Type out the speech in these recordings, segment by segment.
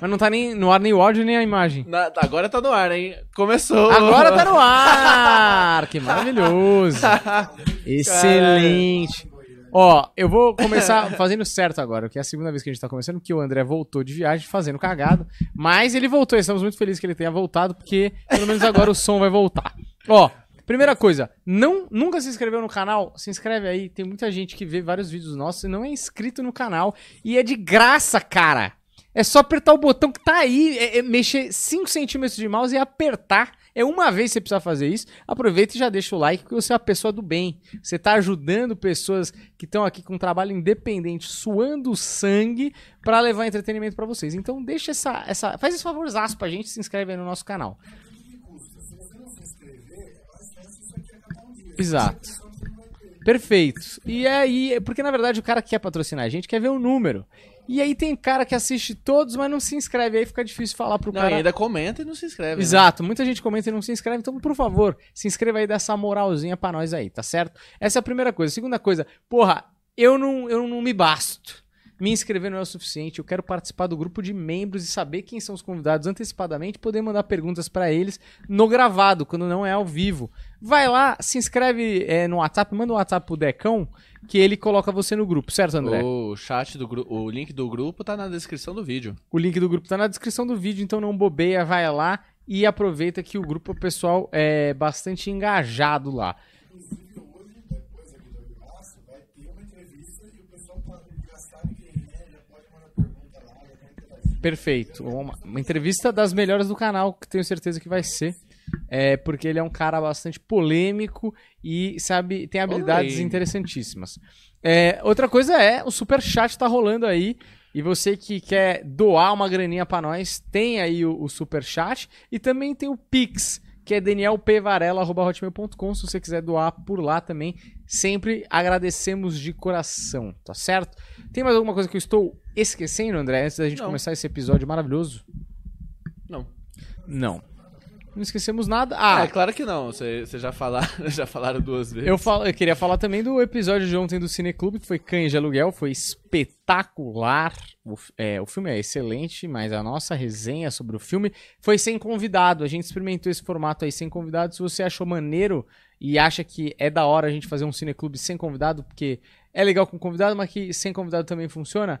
Mas não tá nem no ar nem o áudio nem a imagem. Na- agora tá no ar, hein? Começou. Agora tá no ar! Que maravilhoso! Excelente! Ó, eu vou começar fazendo certo agora, que é a segunda vez que a gente tá começando, porque o André voltou de viagem fazendo cagada, mas ele voltou, estamos muito felizes que ele tenha voltado, porque pelo menos agora o som vai voltar. Ó, primeira coisa, não, nunca se inscreveu no canal? Se inscreve aí, tem muita gente que vê vários vídeos nossos e não é inscrito no canal, e é de graça, cara! É só apertar o botão que tá aí, é- é mexer 5 centímetros de mouse e apertar. É uma vez que você precisa fazer isso. Aproveita e já deixa o like, porque você é uma pessoa do bem. Você tá ajudando pessoas que estão aqui com um trabalho independente, suando sangue pra levar entretenimento pra vocês. Então deixa essa, essa. Faz esse favorzaço pra gente, se inscreve aí no nosso canal. Exato. Perfeito. E aí, porque na verdade o cara que quer patrocinar a gente quer ver o número. E aí tem cara que assiste todos, mas não se inscreve. Aí fica difícil falar pro Não, cara. ainda comenta e não se inscreve. né? Exato, muita gente comenta e não se inscreve, então por favor, se inscreva aí, dá essa moralzinha pra nós aí, tá certo? Essa é a primeira coisa. Segunda coisa, porra, eu não, eu não me basto. Me inscrever não é o suficiente, eu quero participar do grupo de membros e saber quem são os convidados antecipadamente, poder mandar perguntas pra eles no gravado, quando não é ao vivo. Vai lá, se inscreve é, no WhatsApp, manda um WhatsApp pro Decão, que ele coloca você no grupo, certo, André? O chat do grupo, o link do grupo tá na descrição do vídeo. O link do grupo tá na descrição do vídeo, então não bobeia, vai lá e aproveita que o grupo, o pessoal é bastante engajado lá. Perfeito. Uma, uma entrevista das melhores do canal, que tenho certeza que vai ser. É, porque ele é um cara bastante polêmico e sabe tem habilidades Olê. interessantíssimas. É, outra coisa é, o super chat tá rolando aí. E você que quer doar uma graninha pra nós, tem aí o, o super chat e também tem o Pix, que é danielpvarela@hotmail.com, se você quiser doar por lá também. Sempre agradecemos de coração, tá certo? Tem mais alguma coisa que eu estou esquecendo, André, antes da gente Não. começar esse episódio maravilhoso? Não. Não. Não esquecemos nada. Ah, é claro que não. Vocês já falaram, já falaram duas vezes. Eu, falo, eu queria falar também do episódio de ontem do Cineclube, que foi Cães de Aluguel, foi espetacular. O, é, o filme é excelente, mas a nossa resenha sobre o filme foi sem convidado. A gente experimentou esse formato aí sem convidado. Se você achou maneiro e acha que é da hora a gente fazer um Cineclube sem convidado, porque é legal com convidado, mas que sem convidado também funciona,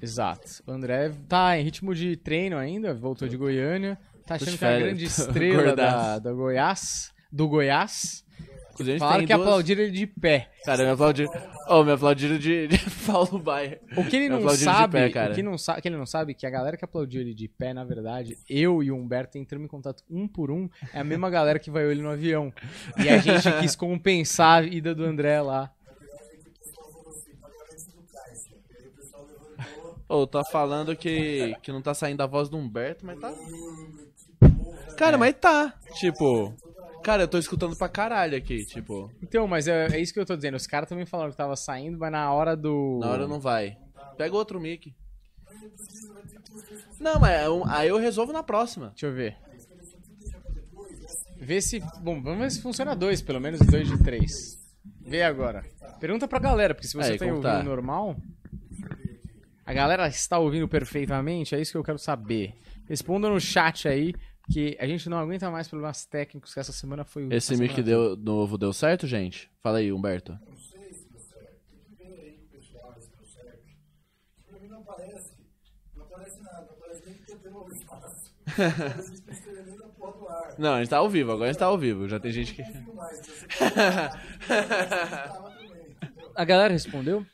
Exato. O André tá em ritmo de treino ainda, voltou de Goiânia. Tá achando que é a grande estrela da, da Goiás. Do Goiás. Inclusive, Falaram que duas- aplaudiram ele de pé. Cara, me aplaudiram. Oh, me aplaudiram de, de Paulo Baier. O que ele Me não sabe, pé, cara. o que, não sa que ele não sabe é que a galera que aplaudiu ele de pé, na verdade, eu e o Humberto entramos em contato um por um, é a mesma galera que vai ele no avião. E a gente quis compensar a ida do André lá. Ô, tá falando que, que não tá saindo a voz do Humberto, mas tá. Cara, mas tá. Tipo. Cara, eu tô escutando pra caralho aqui, tipo. Então, mas é, é isso que eu tô dizendo. Os caras também falaram que tava saindo, mas na hora do. Na hora não vai. Pega outro mic. Não, mas é um- aí eu resolvo na próxima. Deixa eu ver. Vê se. Bom, vamos ver se funciona dois, pelo menos dois de três. Vê agora. Pergunta pra galera, porque se você Aí, tá como ouvindo tá? normal. A galera está ouvindo perfeitamente? É isso que eu quero saber. Responda no chat aí, que a gente não aguenta mais problemas técnicos, que essa semana foi o. Esse a mic deu, novo deu certo, gente? Fala aí, Humberto. Não, a gente tá ao vivo, agora a gente tá ao vivo. Já tem gente que. A galera respondeu?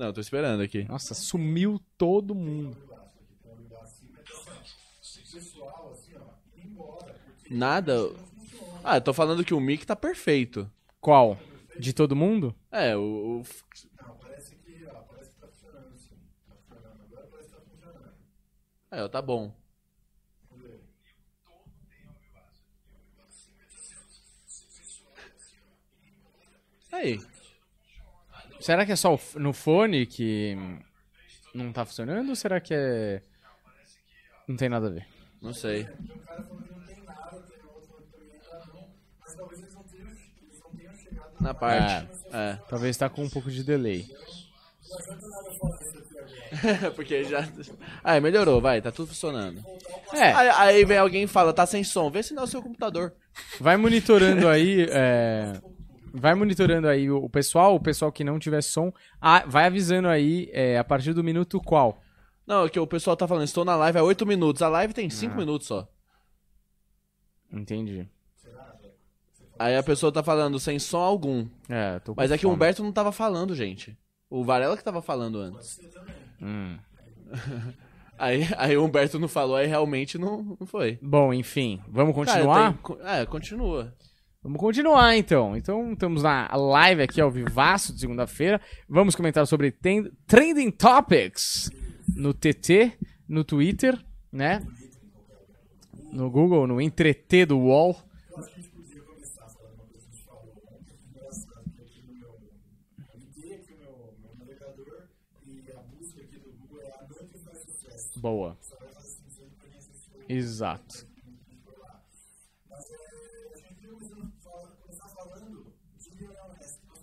Não, eu tô esperando aqui. Nossa, sumiu todo mundo. Nada. Ah, eu tô falando que o mic tá perfeito. Qual? De todo mundo? É, o. o- ó, tá bom. Aí. Será que é só no fone que não tá funcionando ou será que é. Não tem nada a ver? Não sei. Na parte. É. Talvez tá com um pouco de delay. Porque já. Aí, melhorou, vai, tá tudo funcionando. É, Aí, aí vem alguém e fala, tá sem som, vê se não é o seu computador. vai monitorando aí. é, Vai monitorando aí o pessoal, o pessoal que não tiver som, ah, vai avisando aí é, a partir do minuto qual. Não, é que o pessoal tá falando, estou na live há 8 minutos. A live tem 5 minutos só. Entendi. Aí a pessoa tá falando sem som algum. É, tô com Mas é que o. Humberto não tava falando, gente. O Varela que tava falando antes. Hum. Aí, aí o Humberto não falou, aí realmente não, não foi. Bom, enfim, vamos Cara, continuar? tem- é, continua. Vamos continuar então. Então, estamos na live aqui ao vivaço de segunda-feira. Vamos comentar sobre Trending Topics no TT, no Twitter, né? No Google, no Entreter do UOL. Boa. Exato.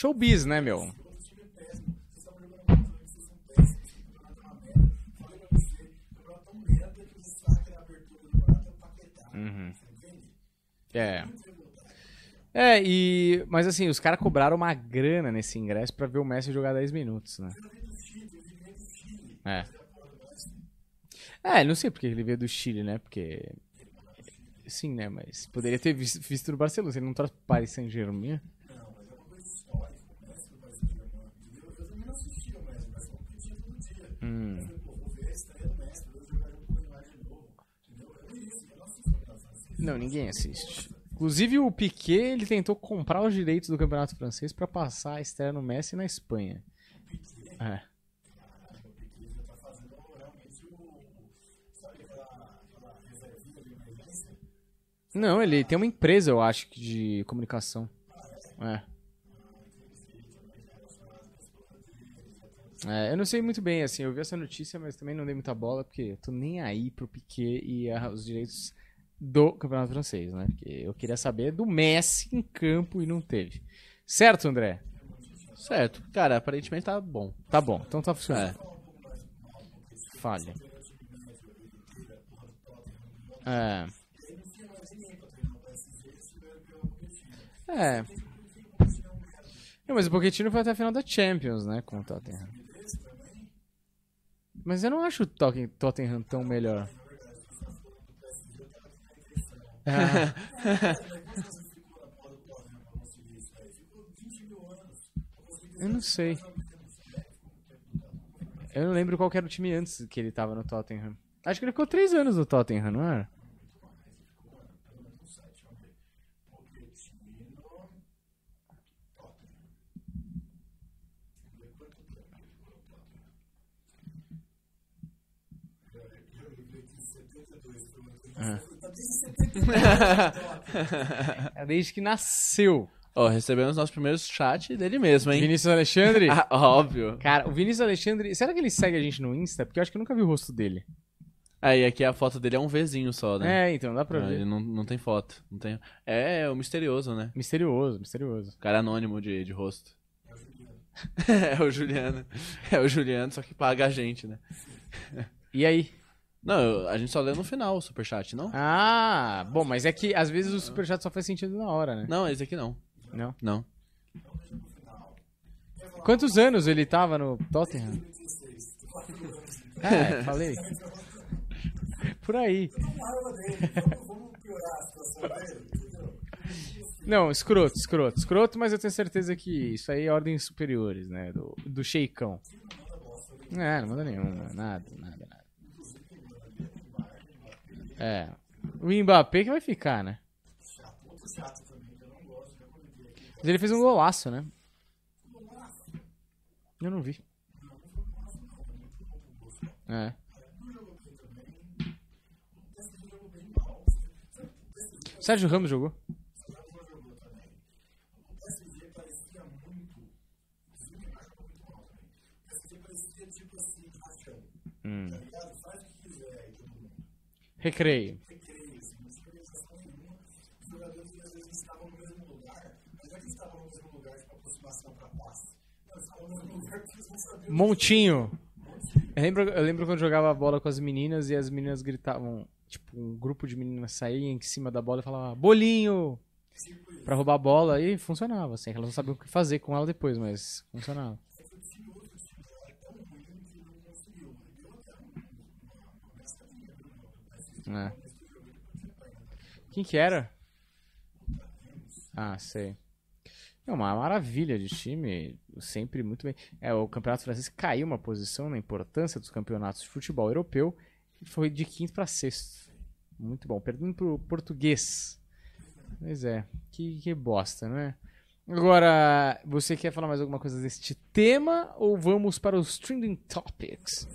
Showbiz, né, meu? Uhum. É. É, e. Mas assim, os caras cobraram uma grana nesse ingresso pra ver o Messi jogar 10 minutos, né? É. É, não sei porque ele veio do Chile, né? Porque. Sim, né? Mas poderia ter vis- visto no Barcelona. Ele não trouxe pro Paris Saint-Germain. Hum. Não, ninguém assiste. Inclusive o Piquet, ele tentou comprar os direitos do Campeonato Francês pra passar a estreia no Messi na Espanha. É. Não, ele tem uma empresa, eu acho, de comunicação. É. É, eu não sei muito bem, assim, eu vi essa notícia, mas também não dei muita bola, porque eu tô nem aí pro Piquet e ah, os direitos do Campeonato Francês, né? Porque eu queria saber do Messi em campo e não teve. Certo, André? Certo. Cara, aparentemente tá bom. Tá bom, então tá funcionando. É. Falha. É. É. Não, mas o Pochettino foi até a final da Champions, né, com o Tottenham. Mas eu não acho o Totten- Tottenham tão melhor. Ah. Eu não sei. Eu não lembro qual era o time antes que ele tava no Tottenham. Acho que ele ficou três anos no Tottenham, não era? Desde que nasceu. Ó, recebemos nosso primeiro chat dele mesmo, hein? Vinícius Alexandre. Ah, óbvio. Cara, o Vinícius Alexandre. Será que ele segue a gente no Insta? Porque eu acho que eu nunca vi o rosto dele. Aí aqui a foto dele é um Vzinho só, né? É, então, dá pra Ah, Ele ver. não, não tem foto. Não tem... É, é o misterioso, né? Misterioso, misterioso. Cara anônimo de, de rosto. é o Juliano. É o Juliano, só que paga a gente, né? E aí? Não, a gente só lê no final o superchat, não? Ah, bom, mas é que às vezes o superchat só faz sentido na hora, né? Não, esse aqui não. Não. Não. Quantos anos ele tava no Tottenham? É, falei. por aí. Não, escroto, escroto, escroto, mas eu tenho certeza que isso aí é ordens superiores, né? Do, do Sheikão. É, não manda nenhuma, nada, nada, nada. É. O Mbappé que vai ficar, né? Mas ele fez um golaço, né? Eu não vi. É. Sérgio Ramos jogou. Hum. Recreio. Montinho. Eu lembro, eu lembro quando jogava bola com as meninas e as meninas gritavam, tipo, um grupo de meninas saía em cima da bola e falava bolinho pra roubar a bola e funcionava, assim, elas não sabiam o que fazer com ela depois, mas funcionava. É. Quem que era? Ah, sei. É uma maravilha de time, sempre muito bem. É, o Campeonato Francês caiu uma posição na importância dos campeonatos de futebol europeu e foi de quinto para sexto. Muito bom, perdendo pro português. Pois é, que, que bosta, né? Agora, você quer falar mais alguma coisa deste tema ou vamos para os trending topics?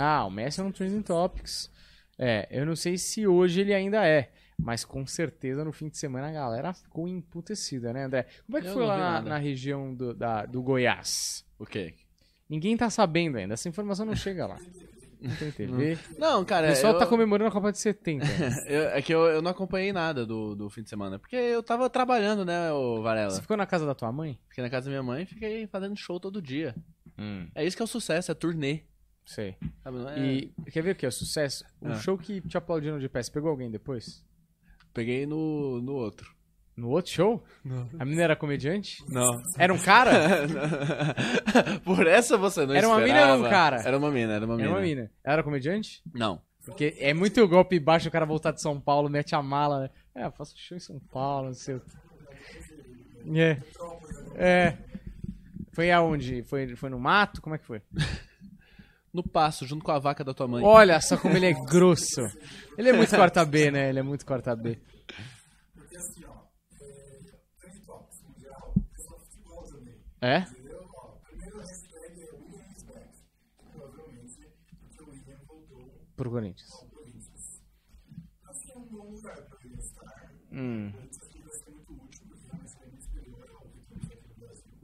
Ah, o Messi é um trending topics. É, eu não sei se hoje ele ainda é. Mas com certeza no fim de semana a galera ficou emputecida, né, André? Como é que Eu foi lá na, na região do, da- do Goiás? O quê? Ninguém tá sabendo ainda, essa informação não chega lá. Não tem TV. Não, O cara, pessoal eu, tá comemorando a Copa de 70. eu- é que eu, eu não acompanhei nada do, do fim de semana. Porque eu tava trabalhando, né, o Varela? Você ficou na casa da tua mãe? Fiquei na casa da minha mãe e fiquei fazendo show todo dia. Hum, É isso que é o sucesso, é turnê. Sei. Sabe? Não é... E quer ver o que é o sucesso? O Ah. show que te aplaudiram de pé, você pegou alguém depois? Peguei no, no outro. No outro show? A menina era comediante? Não. Era um cara? Por essa você não Era uma mina ou era um esperava. cara? Era uma mina, era uma mina. Era uma mina. Ela era comediante? Não. Porque é muito golpe baixo o cara voltar de São Paulo, mete a mala, né? É, eu faço show em São Paulo, não sei o quê. É. É. Foi aonde? Foi, foi no mato? Como é que foi? No passo, junto com a vaca da tua mãe. Olha só como ele é grosso. Ele é muito corta B, né? Ele é muito corta B. É? Pro Corinthians. Hum.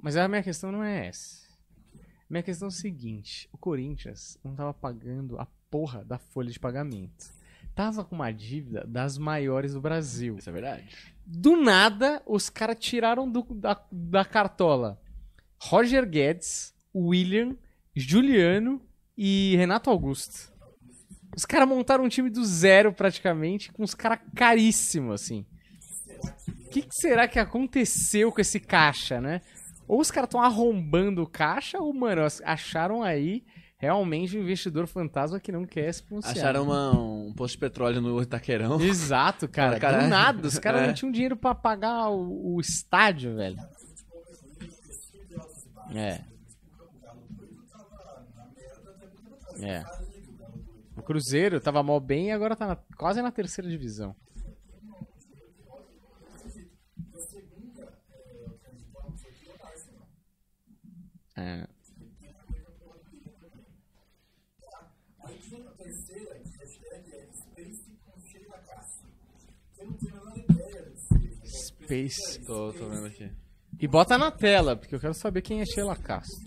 Mas a minha questão não é essa. Minha questão é o seguinte: o Corinthians não tava pagando a porra da folha de pagamento. Tava com uma dívida das maiores do Brasil. Isso é verdade. Do nada, os caras tiraram do- da, da cartola Roger Guedes, William, Juliano e Renato Augusto. Os caras montaram um time do zero praticamente, com os caras caríssimos, assim. O que, que será que aconteceu com esse caixa, né? Ou os caras estão arrombando o caixa, ou, mano, acharam aí realmente um investidor fantasma que não quer se pronunciar. Acharam uma- um posto de petróleo no Itaquerão. Exato, cara. Cara, Do nada. Os caras é. não tinham dinheiro pra pagar o, o estádio, velho. É. É. O Cruzeiro tava mal bem e agora tá na- quase na terceira divisão. É. Space. Tô, tô vendo aqui. E bota na tela, porque eu quero saber quem é Sheila Castro.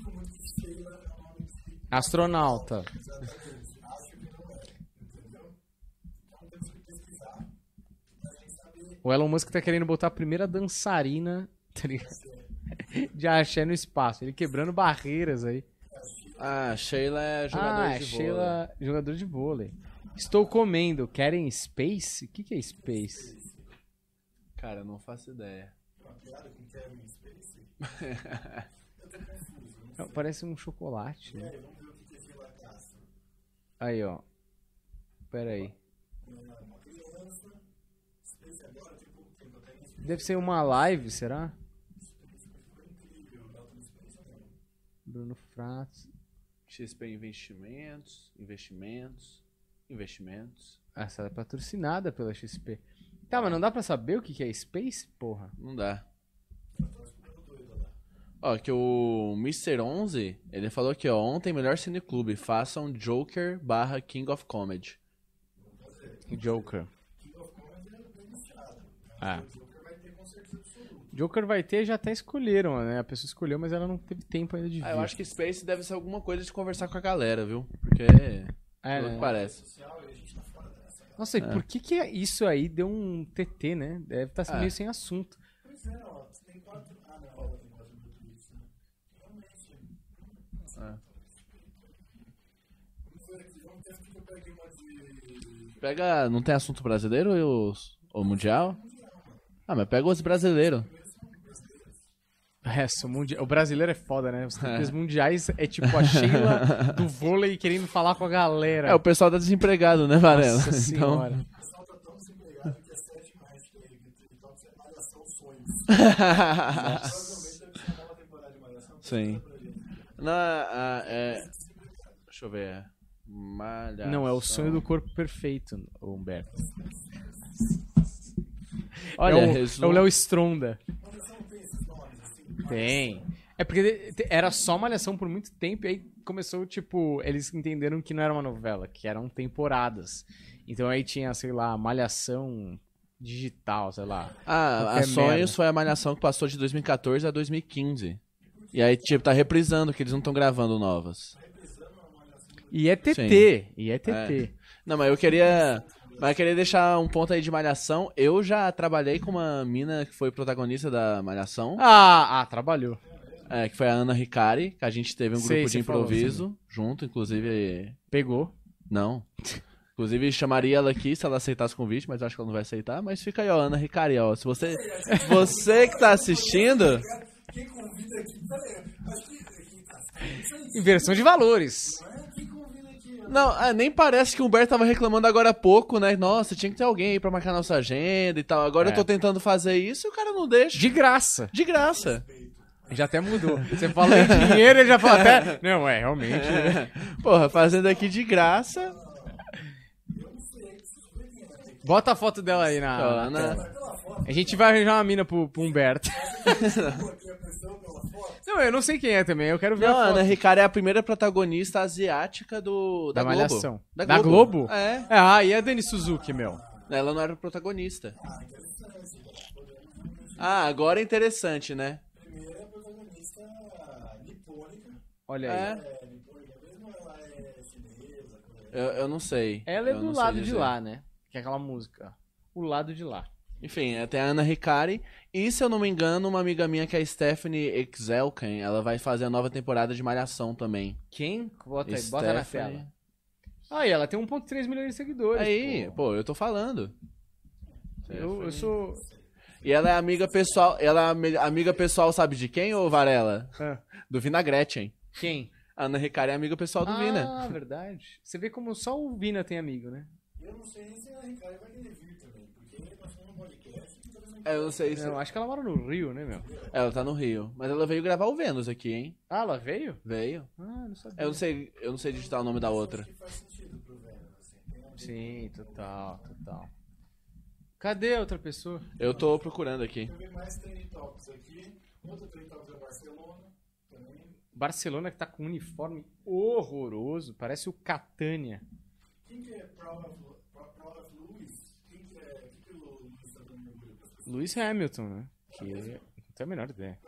Astronauta. O Elon Musk tá querendo botar a primeira dançarina tá ligado? de axé no espaço. Ele quebrando barreiras aí. Ah, Sheila é jogador ah, é de Sheila, jogador de vôlei. Estou comendo. Querem Space? O que, que é Space? vôlei. Cara, eu não faço ideia. Não, Parece um chocolate. né? Aí, ó. Pera aí. Deve ser uma live, será? Bruno Fratos. XP Investimentos, investimentos, investimentos. Essa é patrocinada pela XP. Tá, mas não dá pra saber o que que é Space, porra? Não dá. Ó, que o Mr. 11, ele falou aqui, ó, ontem melhor cineclube, façam Joker barra King of Comedy. Joker. Ah. Joker vai ter, já até escolheram, né? A pessoa escolheu, mas ela não teve tempo ainda de ver. Ah, eu acho que Space deve ser alguma coisa de conversar com a galera, viu? Porque É, né? parece. Nossa, e por que que isso aí deu um TT, né? Deve estar É. meio sem assunto. Pega, não tem assunto brasileiro ou, ou mundial? Ah, mas pega os brasileiros. É, o, mundi... o brasileiro é foda, né? Os TTs mundiais é tipo a Sheila do vôlei querendo falar com a galera. É, o pessoal tá desempregado, né, Varela? Nossa Então, senhora. sim. Não, ah, é... Deixa eu ver. Malhação. Não, é o sonho do corpo perfeito, o Humberto. Olha, é o, resumo- é o Léo Stronda. Tem. É porque era só Malhação por muito tempo, e aí começou, tipo, eles entenderam que não era uma novela, que eram temporadas. Então aí tinha, sei lá, Malhação digital, sei lá. Ah, a Sonhos merda. foi a malhação que passou de 2014 a 2015. E aí, tipo, tá reprisando, que eles não estão gravando novas. E é TT, Sim. e é TT. Não, mas eu queria. Mas eu queria deixar um ponto aí de malhação. Eu já trabalhei com uma mina que foi protagonista da malhação. Ah, ah, trabalhou. é, que foi a Ana Ricari, que a gente teve um Sei, grupo de você falou, improviso junto, inclusive. Pegou. Não. Inclusive, chamaria ela aqui se ela aceitasse o convite, mas eu acho que ela não vai aceitar. Mas fica aí, ó, Ana Ricari, ó. Se você, você que tá assistindo, Inversão de valores. Não, ah, nem parece que o Humberto tava reclamando agora há pouco, né? Nossa, tinha que ter alguém aí pra marcar nossa agenda e tal. Agora É. eu tô tentando fazer isso e o cara não deixa. De graça. De graça. Já até mudou. Você falou em dinheiro, ele já falou até. Não, é, realmente. né? Porra, fazendo aqui de graça. Bota a foto dela aí na. Ó, na. A gente vai arranjar uma mina pro, pro Humberto. não, eu não sei quem é também, eu quero ver Não, a foto. Ana Ricari é a primeira protagonista asiática do, da, Da Globo. Malhação. Da Da Globo? Globo? É. Ah, e a Dani Suzuki, meu? Ela não era protagonista. Ah, agora é interessante, né? Olha aí. É. Eu, eu não sei. Ela é Eu do lado de lá, né? Que é aquela música. O lado de lá. Enfim, é, tem a Ana Ricari. E se eu não me engano, uma amiga minha que é a Stephanie Exelken, ela vai fazer a nova temporada de Malhação também. Quem? Bota aí, bota na tela. Aí, ela tem 1.3 milhões de seguidores. Aí, pô. pô, eu tô falando. Eu, eu sou. E ela é amiga pessoal. Ela é ami- amiga pessoal, sabe de quem, ô Varela? Ah, Do Vina Gretchen. Quem? A Ana Ricari é amiga pessoal do Vina. Ah, verdade. Você vê como só o Vina tem amigo, né? É, eu não sei se. Não, acho que ela mora no Rio, né, meu? Ela tá no Rio. Mas ela veio gravar o Vênus aqui, hein? Ah, ela veio? Veio. Ah, não sabia. Eu não sei, eu não sei digitar o nome da outra. Sim, total, total. Cadê a outra pessoa? Eu tô procurando aqui. Barcelona que tá com um uniforme horroroso. Parece o Catânia. Lewis Hamilton, né? Que não tenho a menor ideia.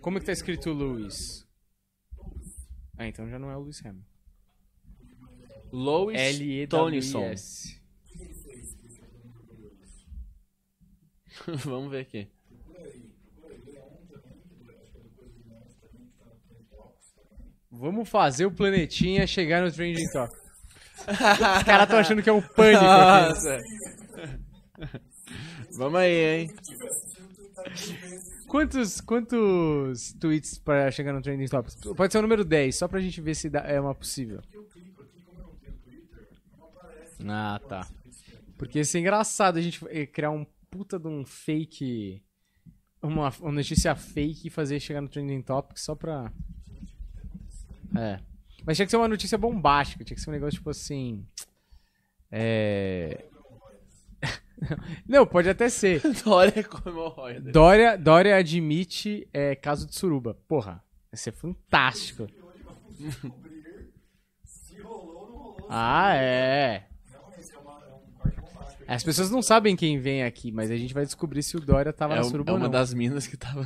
Como é que tá escrito Lewis? Ah, então já não é o Lewis Hamilton. L-E-W-I-S. Vamos ver aqui. Vamos fazer o planetinha chegar no Trending Top. Os caras estão achando que é um pânico. Nossa. Vamos aí, hein? Quantos, quantos tweets pra chegar no Trending Topics? Pode ser o número 10, só pra gente ver se dá- é uma possível. Ah, tá. Porque isso é engraçado a gente eh, criar um puta de um fake. Uma, uma notícia fake e fazer chegar no Trending Topics só pra. É. Mas tinha que ser uma notícia bombástica, tinha que ser um negócio tipo assim. É. Não, pode até ser. Dória com hemorroida. Dória, Dória admite é, caso de suruba. Porra, vai ser fantástico. ah, é. As pessoas não sabem quem vem aqui, mas a gente vai descobrir se o Dória tava É, na um- suruba é uma não. das minas que tava.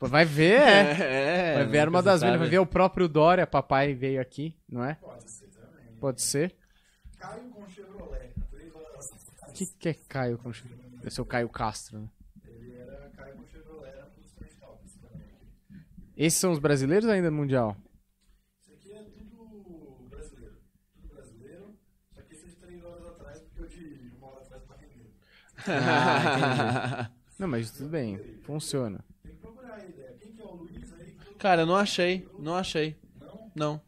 Vai ver, é. é Vai ver era uma das minas, vai ver o próprio Dória, papai veio aqui, não é? Pode ser. Caio com Chevrolet. O que, que é Caio com Chevrolet? Esse é o Caio Castro, né? Ele era Caio com Chevrolet, era dos três tops também. Esses são os brasileiros ainda no Mundial? Isso aqui é tudo brasileiro. Tudo brasileiro. Só que esse é de três horas atrás, porque eu de uma hora atrás pra render. Ah, Não, mas tudo bem, funciona. Tem que procurar a ideia. Quem que é o Luiz aí? Cara, não achei. Não achei. Não.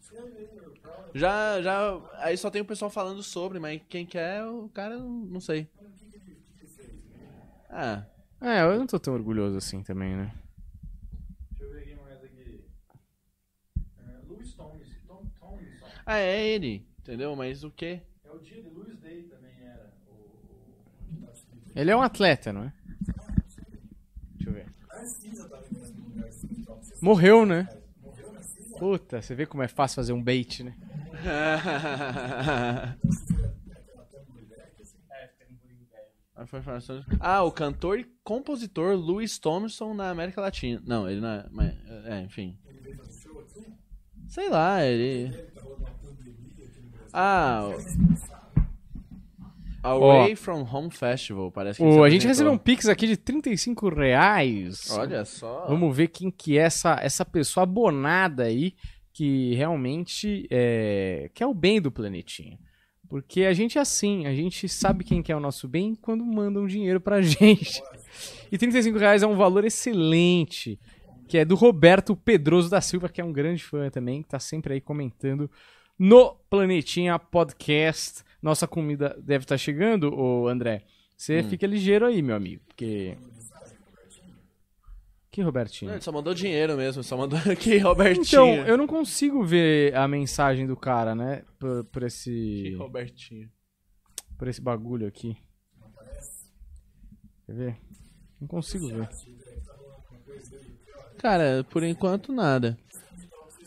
Já, já. Aí só tem o pessoal falando sobre, mas quem que é, o cara, não sei. Ah, É, eu não tô tão orgulhoso assim também, né? Deixa eu ver aqui mais aqui. É, Luiz Thomas. Tom, Tomlinson. ah, é ele, entendeu? Mas o quê? É o dia de Luiz Day também era. O, o, que tá escrito. Ele é um atleta, não é? Deixa eu ver. Morreu, né? Puta, você vê como é fácil fazer um bait, né? Ah, o cantor e compositor Louis Thompson na América Latina. Não, ele não é. é, enfim. Sei lá, ele. Ah. o- Away from Home Festival, parece que ele O, se a gente recebeu um pix aqui de 35 reais. Olha só. Vamos ver quem que é essa, essa pessoa abonada aí que realmente é, quer o bem do planetinha. Porque a gente é assim, a gente sabe quem quer o nosso bem quando mandam dinheiro pra gente. E 35 reais é um valor excelente, que é do Roberto Pedroso da Silva, que é um grande fã também, que tá sempre aí comentando no Planetinha Podcast. Nossa comida deve estar chegando, ô André. Você fica ligeiro aí, meu amigo, porque... Que Robertinho? Não, ele só mandou dinheiro mesmo, só mandou aqui, Robertinho. Então, eu não consigo ver a mensagem do cara, né? Por, por Que esse. Robertinho. Por esse bagulho aqui. Quer ver? Não consigo ver. Cara, por enquanto nada.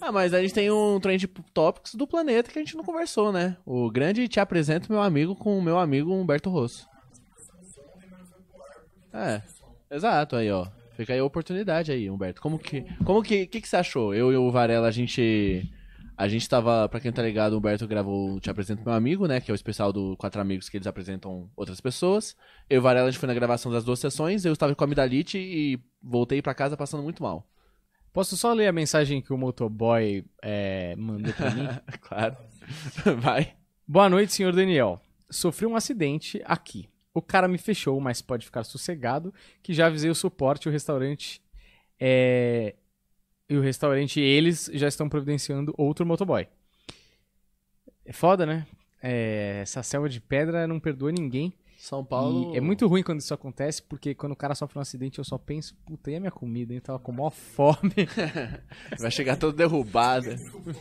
Ah, mas a gente tem um Trend Topics do planeta que a gente não conversou, né? O grande Te Apresento Meu Amigo com o meu amigo Humberto Rosso. É, exato, aí ó. Fica aí a oportunidade aí, Humberto. Como que. Como que. que, que você achou? Eu e o Varela, a gente. A gente tava, pra quem tá ligado, o Humberto gravou Te Apresento Meu Amigo, né? Que é o especial do Quatro Amigos que eles apresentam outras pessoas. Eu e Varela, a gente foi na gravação das duas sessões. Eu estava com amidalite e voltei pra casa passando muito mal. Posso só ler a mensagem que o motoboy é, mandou pra mim? claro. Vai. Boa noite, senhor Daniel. Sofri um acidente aqui. O cara me fechou, mas pode ficar sossegado, que já avisei o suporte e o restaurante. É... E o restaurante, eles já estão providenciando outro motoboy. É foda, né? É, Essa selva de pedra não perdoa ninguém. São Paulo. E é muito ruim quando isso acontece, porque quando o cara sofre um acidente, eu só penso, puta, e a minha comida? Eu tava com maior fome. Vai chegar todo derrubado.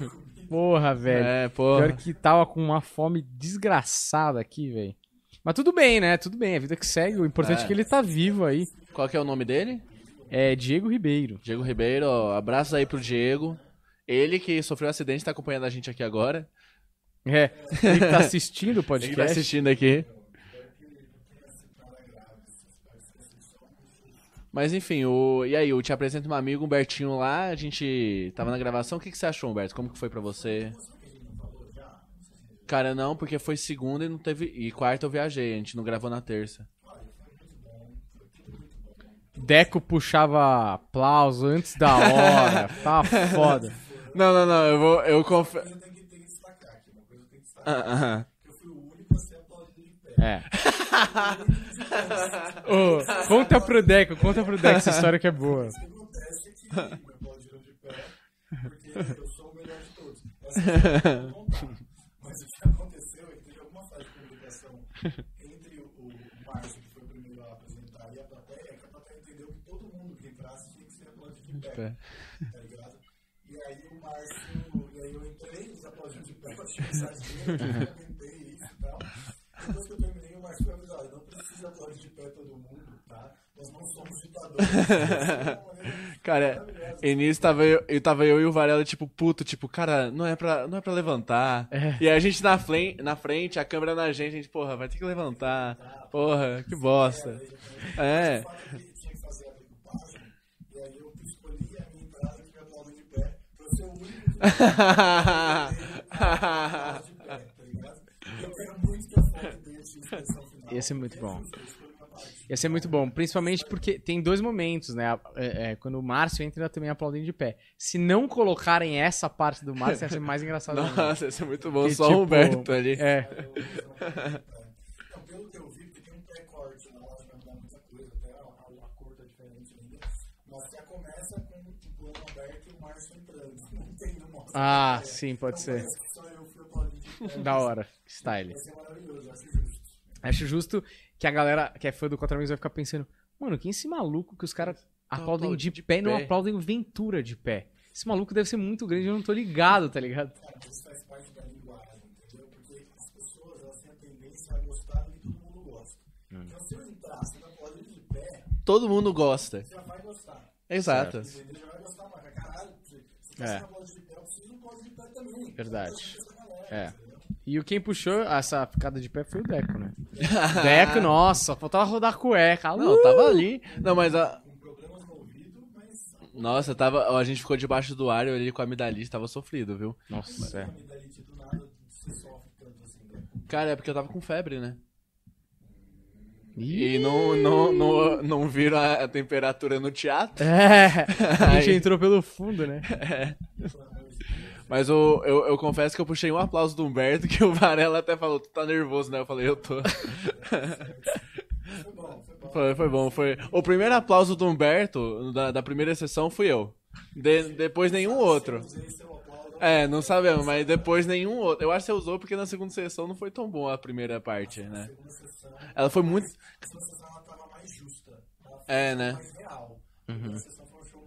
Porra, velho. É, pô. Pior que tava com uma fome desgraçada aqui, velho. Mas tudo bem, né? Tudo bem, a vida que segue. O importante é, É. que ele tá vivo aí. Qual que é o nome dele? É Diego Ribeiro. Diego Ribeiro, ó, abraços aí pro Diego. Ele que sofreu um acidente tá acompanhando a gente aqui agora. É, ele que tá assistindo o Ele tá podcast. assistindo aqui. Mas enfim, o... e aí, eu te apresento um amigo, Humbertinho lá, a gente tava na gravação. O que, que você achou, Humberto? Como que foi pra você? Cara, não, porque foi segunda e não teve. E quarta eu viajei, a gente não gravou na terça. Deco puxava aplauso antes da hora. Tá foda. Não, não, não, eu vou. Eu confesso. Eu tenho É. Ô, conta pro Deco, conta pro Deco essa história que é boa. Segundo me aplaudiram de pé, porque eu sou o melhor de todos. Essa história eu vou contar. Mas o que aconteceu é que teve alguma falha de comunicação entre o, Márcio, que foi o primeiro a apresentar, e a plateia, que a plateia entendeu que todo mundo que entrasse tinha que ser aplaudido de pé. Tá ligado? E aí o Márcio, e aí eu entrei, eles aplaudiram de pé, eu tinha mensagem dele, eu comentei isso e tal. Depois que eu terminei, o Márcio foi avisar, olha, não precisa aplaudir de pé todo mundo, tá? Nós não somos ditadores. Cara, e nisso tava eu, eu, tava eu e o Varela, tipo, puto, tipo, cara, não é pra, não é pra levantar. E aí a gente na, flen- na frente, a câmera na gente, a gente, porra, vai ter que levantar. Porra, que bosta. É. Fato é e tá? E muito bom. Ia ser muito bom, principalmente porque tem dois momentos, né? É, é, quando o Márcio entra também aplaudindo de pé. Se não colocarem essa parte do Márcio, ia ser mais engraçado. Nossa, isso é muito bom, Que, só tipo, o Humberto ali. É, Então, pelo que eu vi, porque tem um pré-corte na loja pra mudar muita coisa, até a, cor tá diferente ainda. Mas já começa com o plano aberto e o Márcio entrando. Não tem no. Ah, sim, pode Então ser. Só eu fui aplaudido de pé. Da hora. Style. Vai ser maravilhoso, acho justo. Acho justo que a galera que é fã do Quatro Amigos vai ficar pensando, mano, quem é esse maluco que os caras aplaudem aplaude de, de pé e não pé." aplaudem Ventura de pé? Esse maluco deve ser muito grande, eu não tô ligado, tá ligado? Cara, isso faz parte da linguagem, entendeu? Porque as pessoas elas têm a tendência a gostar do que todo mundo gosta. Então, se eu entrar, você tá aplaudindo de pé, Todo mundo gosta. você já vai gostar. Exato. Entendeu? Já vai gostar mais. Caralho, você você tá É. sendo aplaudido de pé, eu preciso do aplauso de pé também. Verdade. Eu galera, É. E o quem puxou essa ficada de pé foi o Deco, né? Deco, nossa, faltava rodar a cueca. Não, Uh! tava ali. Não, mas a. Nossa, tava. A gente ficou debaixo do ar, eu olhei com a amidalite, tava sofrido, viu? Nossa, é. a amidalite do nada você sofre tanto? Cara, é porque eu tava com febre, né? E não, não, não, não viram a temperatura no teatro. É, a gente entrou pelo fundo, né? Mas eu, eu, eu confesso que eu puxei um aplauso do Humberto, que o Varela até falou, tu tá nervoso, né? Eu falei, eu tô. Foi bom, foi bom. Foi, foi bom, foi. O primeiro aplauso do Humberto, da, da primeira sessão, fui eu. De- depois nenhum outro. Aplauso. É, não sabemos, mas depois nenhum outro. Eu acho que você usou porque na segunda sessão não foi tão bom a primeira parte, né? segunda sessão, Ela foi muito. a segunda sessão ela tava mais justa. É, né? um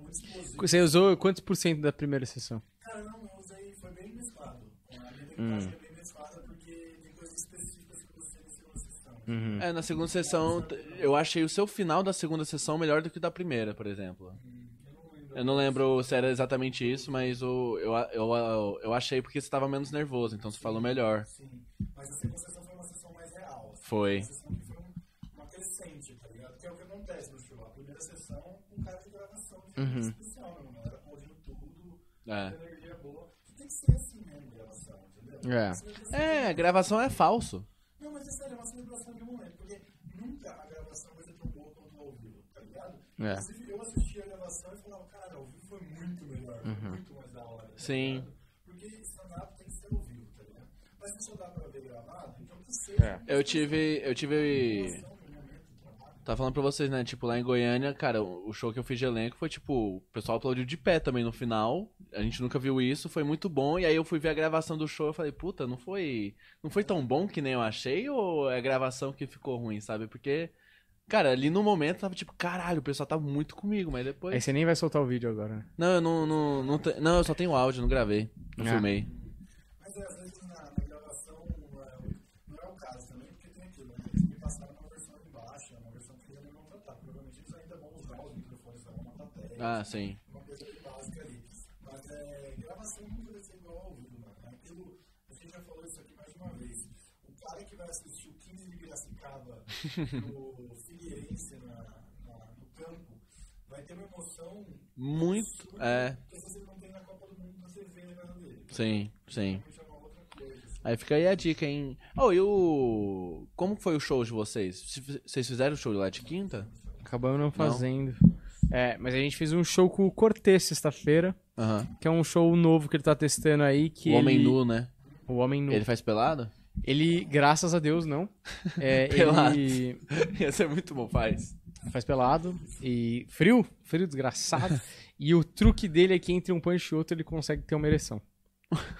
explosivo. Você usou quantos por cento da primeira sessão? Cara, não, eu usei, foi bem mesclado. Hum. decupagem é bem mesclada porque tem coisas específicas que você na segunda sessão. Hum. É, na segunda sessão, eu achei o seu final da segunda sessão melhor do que o da primeira, por exemplo. Eu não lembro se era exatamente isso, mas o, eu, eu, eu, eu achei porque você tava menos nervoso, então você falou melhor. Sim. Mas a segunda sessão foi uma sessão mais real. assim. Foi. Uma sessão que foi um- uma crescente, tá ligado? Que é o que acontece no show. A primeira sessão, um cara de gravação de Uhum. especial, né? Uma galera aplaudindo tudo, É. É. É, gravação é falso. Não, mas é sério, é uma celebração de momento, porque nunca a gravação vai ser tão boa quanto ao vivo, tá ligado? É. Inclusive, eu assisti a gravação e falava, cara, ao vivo foi muito melhor, foi muito mais da hora. tá Sim. ligado? Porque stand-up tem que ser ao vivo, tá ligado? Mas se só dá pra ver gravado, então que seja. É. Eu tive. Eu tive. Então, no momento do trabalho, Tava falando pra vocês, né? Tipo, lá em Goiânia, cara, o show que eu fiz de elenco foi tipo, o pessoal aplaudiu de pé também no final. A gente nunca viu isso, foi muito bom. E aí eu fui ver a gravação do show e falei, puta, não foi. Não foi tão bom que nem eu achei, ou é a gravação que ficou ruim, sabe? Porque, cara, ali no momento tava tipo, caralho, o pessoal tava muito comigo, mas depois. Aí você nem vai soltar o vídeo agora, né? Não, eu não. Não, não, não, eu só tenho áudio, não gravei. Não Ah. filmei. Mas é, às vezes na, na gravação não é, o- não é o caso também, porque tem aquilo, né? Eles me passaram uma versão de baixo, uma versão que eles ainda não vão tratar. Provavelmente eles ainda vão usar os microfones da na plateia. Ah, sim. uma coisa bem básica ali. Mas é, gravação nunca vai ser igual ao vivo, mano. Aquilo, a gente já falou isso aqui mais de uma vez. O cara que vai assistir o 15 de Piracicaba no Figueirense, na, na- no campo, vai ter uma emoção Muito. absurda É, que você não tem na Copa do Mundo na TV na casa dele. sim, sim. É assim. Aí fica aí a dica, hein? Oh, e o. Como foi o show de vocês? Se- Vocês fizeram o show lá de quinta? Acabamos não fazendo. É, mas a gente fez um show com o Cortez sexta-feira, Aham. que é um show novo que ele tá testando aí. Que O Homem ele- Nu, né? O Homem Nu. Ele faz pelado? Ele, graças a Deus, não. É, Pelado. ele Ia ser muito bom, faz. faz pelado e frio, frio desgraçado. E o truque dele é que entre um punch e outro ele consegue ter uma ereção.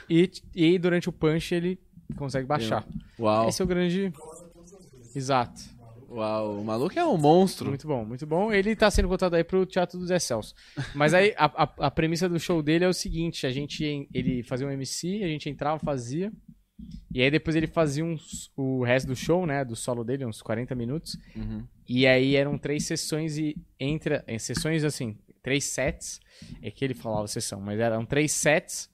e, e durante o punch ele consegue baixar. Uau. Esse é o grande. Exato. Uau, o maluco é um monstro. Muito bom, muito bom. Ele tá sendo cotado aí pro Teatro dos Celso. Mas aí a, a, a premissa do show dele é o seguinte: a gente en- ele fazia um MC, a gente entrava, fazia. E aí depois ele fazia uns, o resto do show, né? Do solo dele, uns 40 minutos. Uhum. E aí eram três sessões e entre. Em sessões assim, três sets. É que ele falava sessão, mas eram três sets.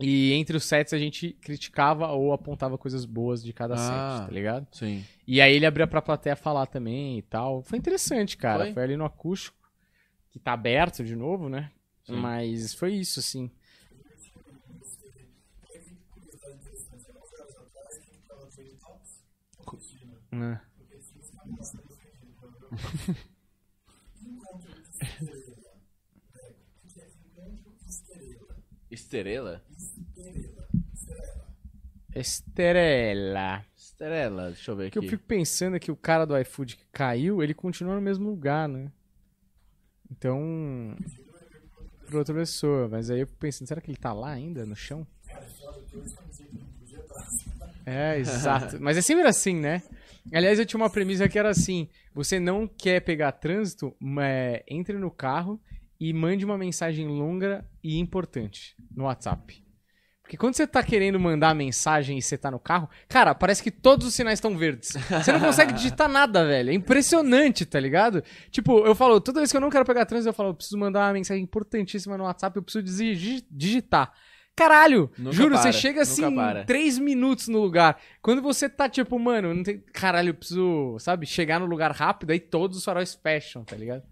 E entre os sets a gente criticava ou apontava coisas boas de cada Ah. set, tá ligado? Sim. E aí ele abria pra plateia falar também e tal. Foi interessante, cara. Foi? Foi, ali no acústico, que tá aberto de novo, né? Sim. Mas foi isso, assim. Né? Estrela? Estrela. Estrela, deixa eu ver O aqui. que eu fico pensando é que o cara do iFood que caiu, ele continua no mesmo lugar, né? Então. Pra outra pessoa. Mas aí eu fico pensando, será que ele tá lá ainda, no chão? É, exato. Mas é sempre assim, né? Aliás, eu tinha uma premissa que era assim: você não quer pegar trânsito, mas entre no carro e mande uma mensagem longa e importante no WhatsApp. Porque quando você tá querendo mandar mensagem e você tá no carro, cara, parece que todos os sinais estão verdes. Você não consegue digitar nada, velho. É impressionante, tá ligado? Tipo, eu falo, toda vez que eu não quero pegar trânsito, eu falo, eu preciso mandar uma mensagem importantíssima no WhatsApp, eu preciso digi- digitar. Caralho! Nunca juro, para, você chega assim para. três minutos no lugar. Quando você tá tipo, mano, não tem. Caralho, eu preciso, sabe, chegar no lugar rápido, aí todos os faróis fecham, tá ligado?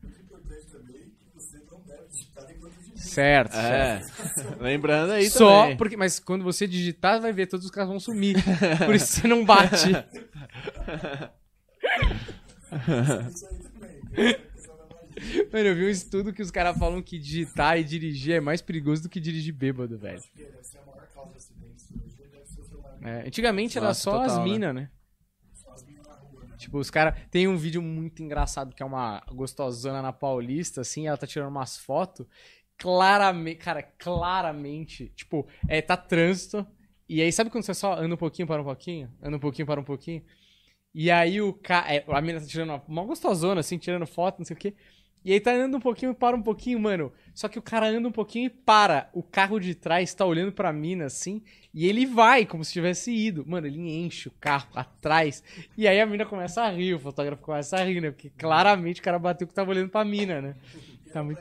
Certo, É. certo. Lembrando aí Só também. porque. Mas quando você digitar, vai ver, todos os caras vão sumir. Por isso você não bate. Mano, eu vi um estudo que os caras falam que digitar e dirigir é mais perigoso do que dirigir bêbado, velho. É, antigamente era Nossa, só as total, né? minas, né? Tipo, os caras. Tem um vídeo muito engraçado que é uma gostosona na Paulista, assim, ela tá tirando umas fotos. Claramente, cara, claramente. Tipo, é, tá trânsito. E aí, sabe quando você só anda um pouquinho, para um pouquinho? Anda um pouquinho, para um pouquinho? E aí o cara. É, a menina tá tirando uma, uma gostosona, assim, tirando foto, não sei o quê. E aí tá andando um pouquinho, para um pouquinho, mano. Só que o cara anda um pouquinho e para. O carro de trás tá olhando pra mina, assim, e ele vai, como se tivesse ido. Mano, ele enche o carro atrás. E aí a mina começa a rir, o fotógrafo começa a rir, né? Porque claramente o cara bateu que tava olhando pra mina, né? Tá muito...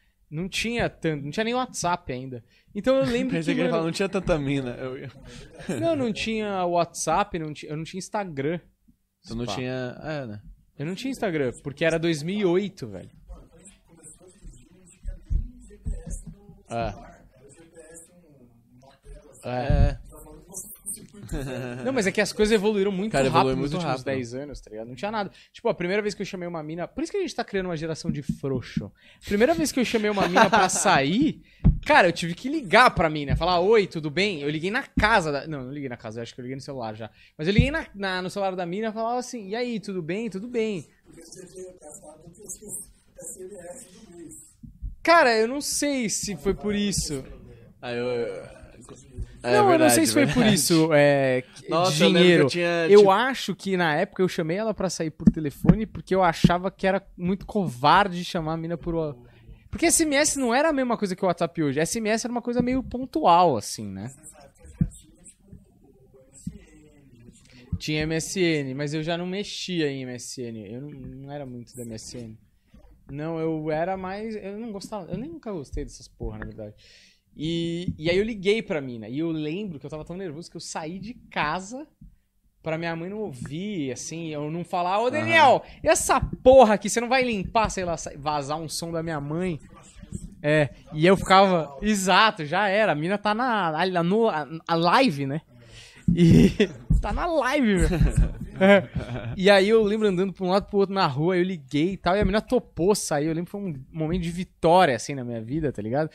não tinha tanto, não tinha nem WhatsApp ainda. Então eu lembro que. Pensei que ele mano, falou, não tinha tanta mina. Eu... Não, não tinha WhatsApp, não tinha, eu não tinha Instagram. Tu não Pá. tinha. É, né? Eu não tinha Instagram, porque era 2008, velho. É. É. Não, mas é que as coisas evoluíram muito Cara, rápido evoluiu nos últimos rápido. 10 anos, tá ligado? Não tinha nada. Tipo, a primeira vez que eu chamei uma mina. Por isso que a gente tá criando uma geração de frouxo. Primeira vez que eu chamei uma mina pra sair, cara, eu tive que ligar pra mina. Falar, oi, tudo bem? Eu liguei na casa da. Não, não liguei na casa, eu acho que eu liguei no celular já. Mas eu liguei na, na- no celular da mina e falava assim, e aí, tudo bem? Tudo bem. Cara, eu não sei se foi por isso. Ah, eu. eu- É não, eu não verdade, sei se foi por verdade. isso. É, Nossa, de eu dinheiro. eu tinha, Eu tipo- acho que na época eu chamei ela pra sair por telefone porque eu achava que era muito covarde chamar a mina por. Porque SMS não era a mesma coisa que o WhatsApp hoje. SMS era uma coisa meio pontual, assim, né? Tinha MSN, mas eu já não mexia em MSN. Eu não, não era muito da MSN. Não, eu era mais. Eu não gostava. Eu nem nunca gostei dessas porra, na verdade. E, e aí eu liguei pra mina. E eu lembro que eu tava tão nervoso que eu saí de casa pra minha mãe não ouvir, assim, eu não falar, ô Daniel, e essa porra aqui, você não vai limpar, sei lá, vazar um som da minha mãe? É, e eu ficava. Exato, já era. A mina tá na. A, no, a, a live, né? E. tá na live, meu. É. E aí eu lembro andando pra um lado pro outro na rua, eu liguei e tal, e a mina topou sair. Eu lembro que foi um momento de vitória, assim, na minha vida, tá ligado?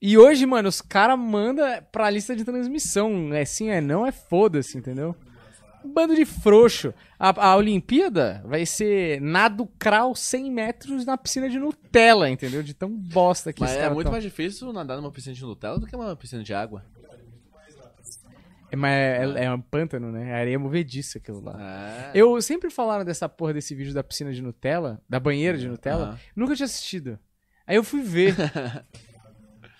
E hoje, mano, os caras mandam pra lista de transmissão. É sim, é não, é foda-se, entendeu? Um bando de frouxo. A, a Olimpíada vai ser nado crawl 100 metros na piscina de Nutella, entendeu? De tão bosta que Mas é muito tão- mais difícil nadar numa piscina de Nutella do que uma piscina de água. É, mas é, é um pântano, né? É areia movediça aquilo lá. É. Eu sempre falaram dessa porra desse vídeo da piscina de Nutella, da banheira de Nutella. Nunca tinha assistido. Aí eu fui ver.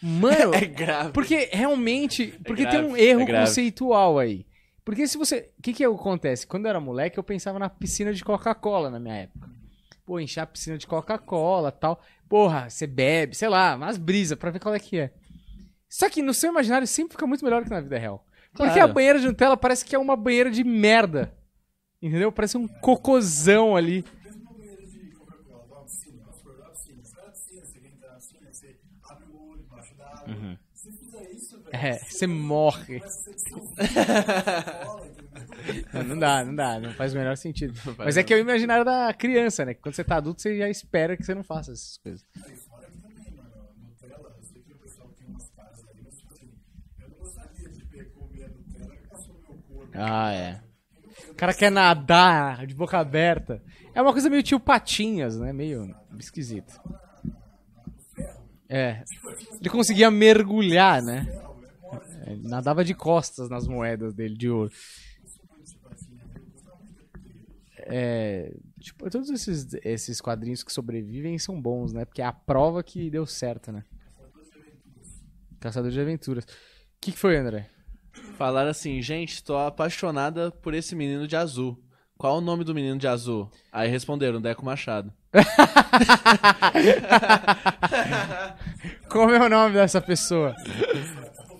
Mano, É grave. porque realmente. Porque grave, tem um erro é conceitual aí. Porque se você. O que que acontece? Quando eu era moleque, eu pensava na piscina de Coca-Cola na minha época. Pô, encher a piscina de Coca-Cola tal. Porra, você bebe, sei lá, umas brisas pra ver qual é que é. Só que no seu imaginário sempre fica muito melhor que na vida real. Porque Claro. a banheira de Nutella parece que é uma banheira de merda. Entendeu? Parece um cocôzão ali. Mesmo uma banheira de Coca-Cola, uma piscina, vamos supor, uma piscina. Você vai na piscina, você quer entrar na piscina, você abre o olho água. Se fizer isso, velho, É, você morre. Não, não dá, não dá, não faz o menor sentido. Mas é que é o imaginário da criança, né? Quando você tá adulto, você já espera que você não faça essas coisas. Aí fora que também, mano, Nutella, eu sei que o pessoal tem umas caras ali, mas tipo assim, eu não gostaria de ter comer a Nutella que passou no meu corpo. Ah, é. O cara quer nadar de boca aberta. É uma coisa meio tio Patinhas, né? Meio esquisito. É. Ele conseguia mergulhar, né? Ele nadava de costas nas moedas dele de ouro. É, tipo, todos esses, esses quadrinhos que sobrevivem são bons, né? Porque é a prova que deu certo, né? Caçador de Aventuras. O que, que foi, André? Falaram assim, gente, tô apaixonada por esse menino de azul. Qual o nome do menino de azul? Aí responderam, Deco Machado. Como é o nome dessa pessoa?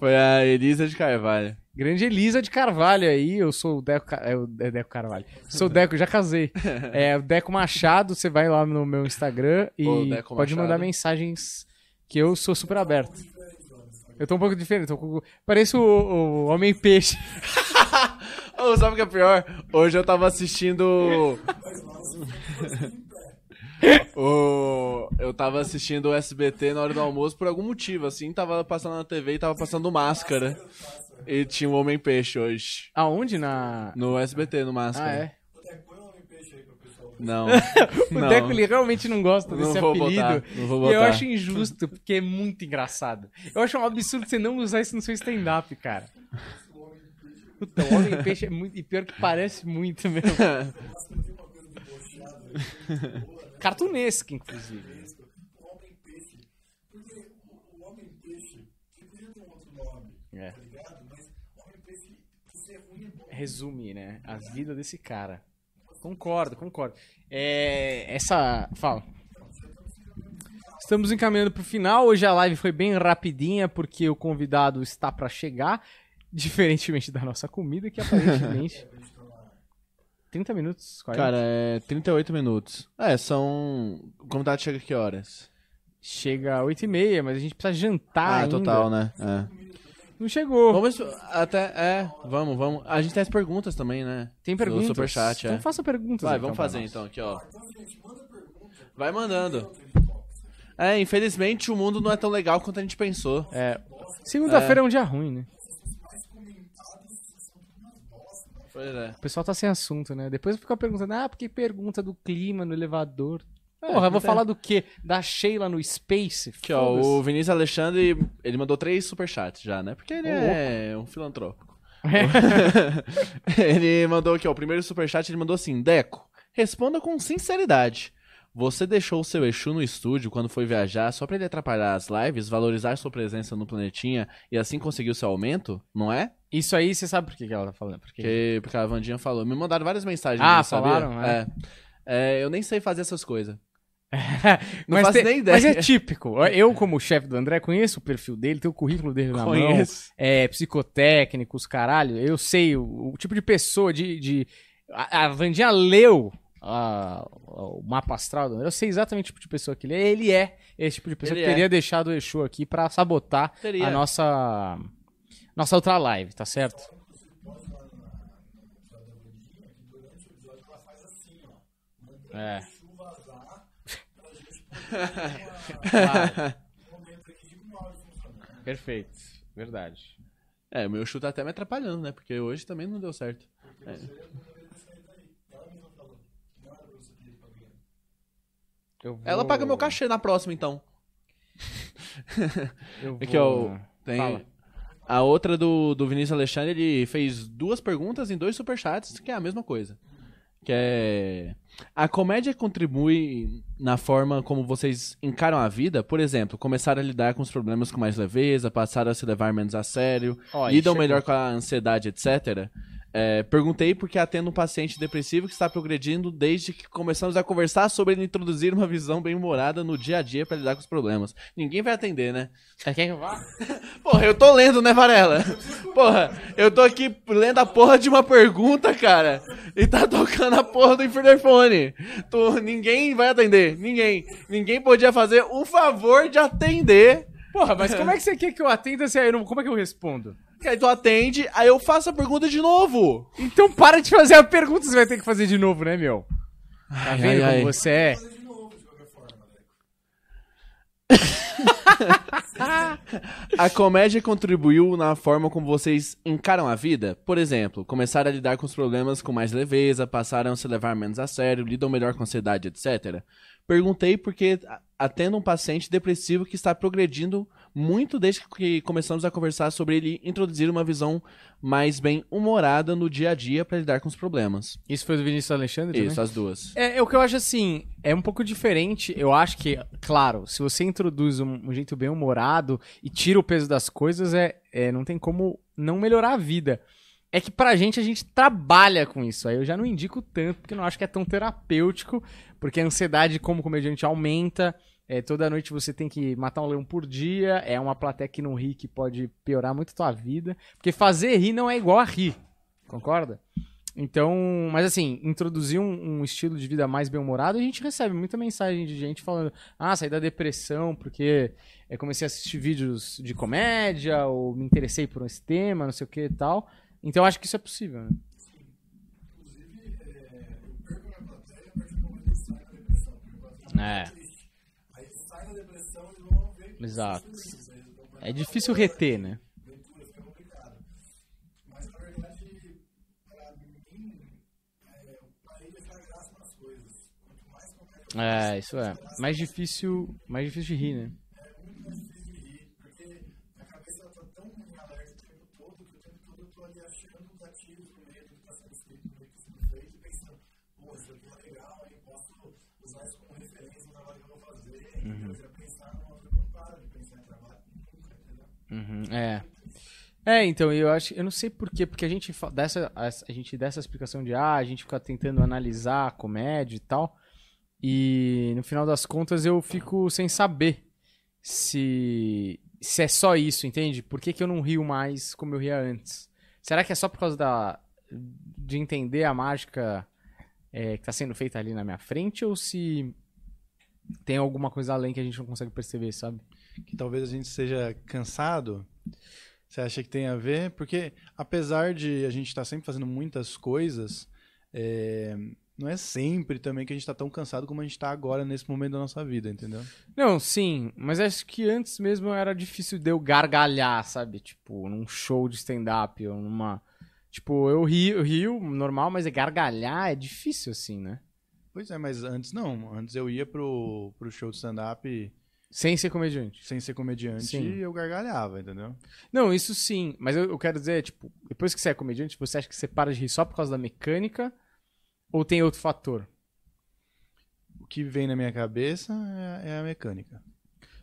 Foi a Elisa de Carvalho. Grande Elisa de Carvalho aí, eu sou o Deco, é o é Deco Carvalho. Sou o Deco, já casei. É o Deco Machado, você vai lá no meu Instagram e Ô, Deco pode mandar mensagens que eu sou super aberto. Eu tô um pouco diferente, com- pareço o, o Homem Peixe. Ô, sabe o que é pior? Hoje eu tava assistindo. o... Eu tava assistindo o SBT na hora do almoço por algum motivo, assim, tava passando na TV e tava passando máscara. E tinha um Homem-Peixe hoje. Aonde? Na. No SBT, no Ah, máscara. é. Põe peixe aí pro pessoal. Não. O não. Deco ele realmente não gosta Não desse vou apelido. botar, não E eu acho injusto, porque é muito engraçado. Eu acho um absurdo você não usar isso no seu stand-up, cara. Puta, o Homem Peixe é muito. E pior que parece muito mesmo. Cartunesco, inclusive. O o, o É. o. Resume, né? A vida desse cara. Concordo, concordo. É. Essa. Fala. Estamos encaminhando pro final. Hoje a live foi bem rapidinha porque o convidado está para chegar. Diferentemente da nossa comida, que aparentemente. 30 minutos, 40. Cara, é 38 minutos. É, são. O convidado chega que horas? Chega 8h30, mas a gente precisa jantar. ah, ainda. total, né? É. Não chegou. Vamos até. É, vamos, vamos. A gente tem as perguntas também, né? Tem perguntas? No superchat, é. Então faça perguntas. Vai, então, vamos fazer então aqui, ó. Vai mandando. É, infelizmente o mundo não é tão legal quanto a gente pensou. É, Segunda-feira é. um dia ruim, né? Pois é. O pessoal tá sem assunto, né? Depois fica perguntando, ah, porque pergunta do clima no elevador. Porra, eu vou tem- falar do quê? Da Sheila no Space? Aqui, ó, o Vinícius Alexandre, ele mandou três superchats já, né? Porque ele é um filantrópico. ele mandou aqui, ó, o primeiro superchat, ele mandou assim, Deco, responda com sinceridade. Você deixou o seu Exu no estúdio quando foi viajar só pra ele atrapalhar as lives, valorizar sua presença no planetinha e assim conseguir o seu aumento? Não é? Isso aí, você sabe por que que ela tá falando? Porque... Porque, porque a Vandinha falou. Me mandaram várias mensagens. Ah, sabia? falaram, é. É. É, eu nem sei fazer essas coisas. Não mas, faço tem- nem ideia. mas é típico. Eu, como chefe do André, conheço o perfil dele, tem o currículo dele na mão. Conheço. É, psicotécnicos, caralho. Eu sei o, o tipo de pessoa, de... de... A, a Vandinha leu a- o mapa astral do André, eu sei exatamente o tipo de pessoa que ele é. Ele é esse tipo de pessoa Ele que é. teria deixado o Exu aqui pra sabotar Teria. a nossa nossa outra live, tá certo? É. Claro. Perfeito, verdade. É, o meu chute tá até me atrapalhando, né? Porque hoje também não deu certo. Eu vou- Ela paga meu cachê na próxima, então. Eu É que eu. vou- Tem... Fala. A outra do, do Vinícius Alexandre, ele fez duas perguntas em dois superchats, que é a mesma coisa. Que é. A comédia contribui na forma como vocês encaram a vida? Por exemplo, começar a lidar com os problemas com mais leveza, passar a se levar menos a sério, Ó, lidam chegou. melhor com a ansiedade, etc. É, perguntei porque atendo um paciente depressivo que está progredindo desde que começamos a conversar sobre ele introduzir uma visão bem humorada no dia a dia para lidar com os problemas. Ninguém vai atender, né? Você quer que eu vá? Porra, eu tô lendo, né, Varela? Porra, eu tô aqui lendo a porra de uma pergunta, cara. E tá tocando a porra do interfone. Tô, ninguém vai atender. Ninguém. Ninguém podia fazer um favor de atender. Porra, mas como é que você quer que eu atenda se aí eu não... Como é que eu respondo? Aí tu atende, aí eu faço a pergunta de novo. Então para de fazer a pergunta, você vai ter que fazer de novo, né, meu? Tá vendo ai, como ai. você é? A comédia contribuiu na forma como vocês encaram a vida? Por exemplo, começaram a lidar com os problemas com mais leveza, passaram a se levar menos a sério, lidam melhor com a ansiedade, etc. Perguntei porque atendo um paciente depressivo que está progredindo muito desde que começamos a conversar sobre ele introduzir uma visão mais bem humorada no dia a dia para lidar com os problemas. Isso foi do Vinícius Alexandre também? Isso, as duas. É, é o que eu acho assim, é um pouco diferente. Eu acho que, claro, se você introduz um, um jeito bem humorado e tira o peso das coisas, é, é, não tem como não melhorar a vida. É que pra gente, a gente trabalha com isso. Aí eu já não indico tanto, porque não acho que é tão terapêutico, porque a ansiedade como comediante aumenta. É, toda noite você tem que matar um leão por dia. É uma plateia que não ri que pode piorar muito a tua vida. Porque fazer rir não é igual a rir. Concorda? Então, mas assim, introduzir um, um estilo de vida mais bem-humorado, a gente recebe muita mensagem de gente falando, ah, saí da depressão porque eu comecei a assistir vídeos de comédia, ou me interessei por esse tema, não sei o que e tal. Então, acho que isso é possível, né? É. Aí sai da depressão e vão ver Exato. É difícil reter, né? aventura, fica complicado. Mas na verdade, pra mim, é, É, isso é. Mais difícil, mais difícil de rir, né? é muito mais difícil de rir, porque a cabeça ela tá tão em alerta o tempo todo que o tempo todo eu tô ali achando gatilhos no meio do que tá sendo escrito, no meio do que tá sendo feito, e pensando, pô, isso aqui é legal, hein? Posso usar isso como referência no trabalho que eu vou fazer. Então, eu já pensar numa outra, eu não paro de pensar em trabalho nunca, entendeu? Uhum, é. É, então, eu acho, eu não sei por quê, porque a gente dessa a, gente dessa explicação de ah, a gente fica tentando analisar a comédia e tal, e no final das contas eu fico sem saber se se é só isso, entende? Por que, que eu não rio mais como eu ria antes? Será que é só por causa da de entender a mágica é, que tá sendo feita ali na minha frente ou se tem alguma coisa além que a gente não consegue perceber, sabe? Que talvez a gente seja cansado. Você acha que tem a ver? Porque apesar de a gente estar sempre fazendo muitas coisas, é, não é sempre também que a gente está tão cansado como a gente está agora nesse momento da nossa vida, entendeu? Não, sim, mas acho que antes mesmo era difícil de eu gargalhar, sabe? Tipo, num show de stand-up ou numa. Tipo, eu rio, eu rio normal, mas é gargalhar é difícil assim, né? Pois é, mas antes não. Antes eu ia pro, pro show de stand-up Sem ser comediante. sem ser comediante Sim. e eu gargalhava, entendeu? Não, isso sim, mas eu, eu quero dizer, tipo, depois que você é comediante, você acha que você para de rir só por causa da mecânica ou tem outro fator? O que vem na minha cabeça é, é a mecânica.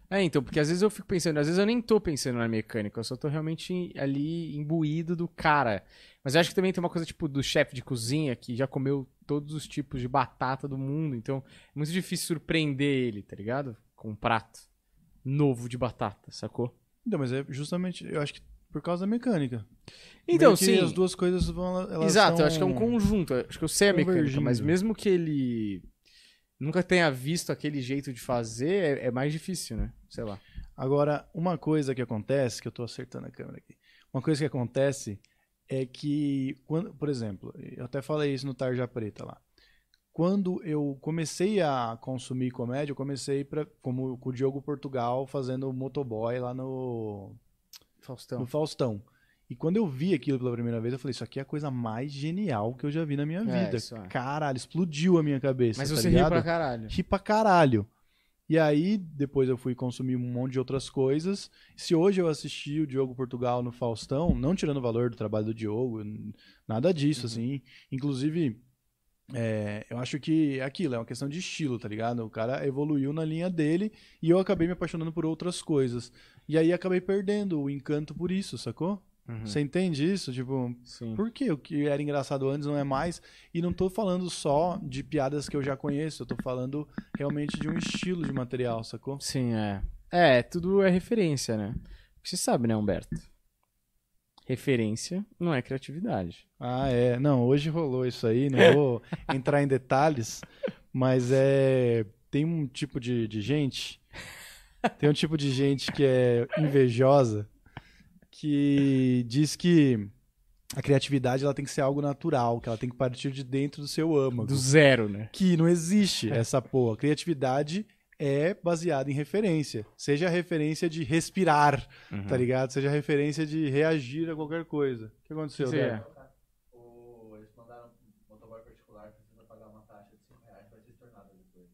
É, então, porque às vezes eu fico pensando, às vezes eu nem tô pensando na mecânica, eu só tô realmente ali imbuído do cara. Mas eu acho que também tem uma coisa, tipo, do chefe de cozinha que já comeu todos os tipos de batata do mundo, então é muito difícil surpreender ele, tá ligado? Com um prato novo de batata, sacou? Então, mas é justamente, eu acho que Por causa da mecânica. Então, Meio sim. as duas coisas vão. Elas Exato, eu acho que é um conjunto. Acho que eu sei a mecânica, mas mesmo que ele nunca tenha visto aquele jeito de fazer, é, é mais difícil, né? Sei lá. Agora, uma coisa que acontece, que eu tô acertando a câmera aqui. Uma coisa que acontece é que, quando, por exemplo, eu até falei isso no Tarja Preta lá. Quando eu comecei a consumir comédia, eu comecei pra, como com o Diogo Portugal fazendo motoboy lá no, Faustão. no Faustão. E quando eu vi aquilo pela primeira vez, eu falei, isso aqui é a coisa mais genial que eu já vi na minha É, vida. é. Caralho, explodiu a minha cabeça. Mas tá você riu ligado? pra caralho. ri pra caralho. E aí, depois eu fui consumir um monte de outras coisas. Se hoje eu assisti o Diogo Portugal no Faustão, não tirando o valor do trabalho do Diogo, nada disso, assim. Inclusive, é, eu acho que é aquilo, é uma questão de estilo, tá ligado? O cara evoluiu na linha dele e eu acabei me apaixonando por outras coisas. E aí acabei perdendo o encanto por isso, sacou? Uhum. Você entende isso? Tipo, Sim. por que o que era engraçado antes não é mais? E não tô falando só de piadas que eu já conheço, eu tô falando realmente de um estilo de material, sacou? Sim, é. É, tudo é referência, né? Você sabe, né, Humberto? Referência não é criatividade. Ah, é. Não, hoje rolou isso aí, não vou entrar em detalhes, mas é. Tem um tipo de, de gente. Tem um tipo de gente que é invejosa que diz que a criatividade ela tem que ser algo natural, que ela tem que partir de dentro do seu âmago. Do zero, né? que não existe essa porra. Criatividade é baseada em referência. Seja a referência de respirar, Uhum. tá ligado? Seja a referência de reagir a qualquer coisa. O que aconteceu, Sim, é. Eles mandaram um motoboy particular, precisa pagar uma taxa de 5 reais pra ser tornado depois.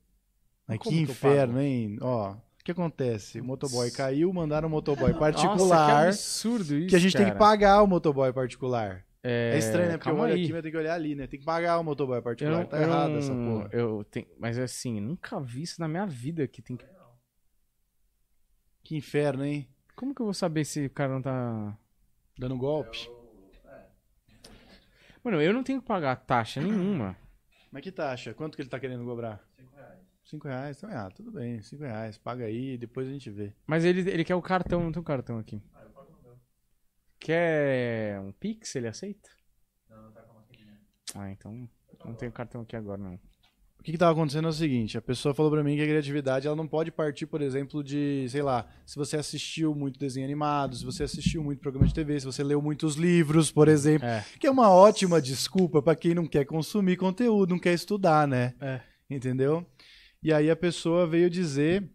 Mas Como que inferno, hein? Ó, o que acontece? O motoboy caiu, mandaram um motoboy Nossa, que particular. absurdo isso, que a gente tem cara. que pagar o motoboy particular. É, É, estranho, né? Porque eu olho aí. aqui, mas tem que olhar ali, né? Tem que pagar o motoboy Eu particular. não- tá eu errado essa porra. Eu tenho, mas assim, nunca vi isso na minha vida que tem que. Que inferno, hein? Como que eu vou saber se o cara não tá. Dando golpe. Mano, eu não tenho que pagar taxa nenhuma. Mas que taxa? Quanto que ele tá querendo cobrar? 5 reais. 5 reais? Então, ah, tudo bem, 5 reais. Paga aí, depois a gente vê. Mas ele, ele quer o cartão, não tem o cartão aqui. Quer um Pix? Ele aceita? Ah, então não tem o cartão aqui agora, não. O que que tava acontecendo é o seguinte, a pessoa falou pra mim que a criatividade ela não pode partir, por exemplo, de, sei lá, se você assistiu muito desenho animado, se você assistiu muito programa de TV, se você leu muitos livros, por exemplo, É. que é uma ótima desculpa pra quem não quer consumir conteúdo, não quer estudar, né? É. Entendeu? E aí a pessoa veio dizer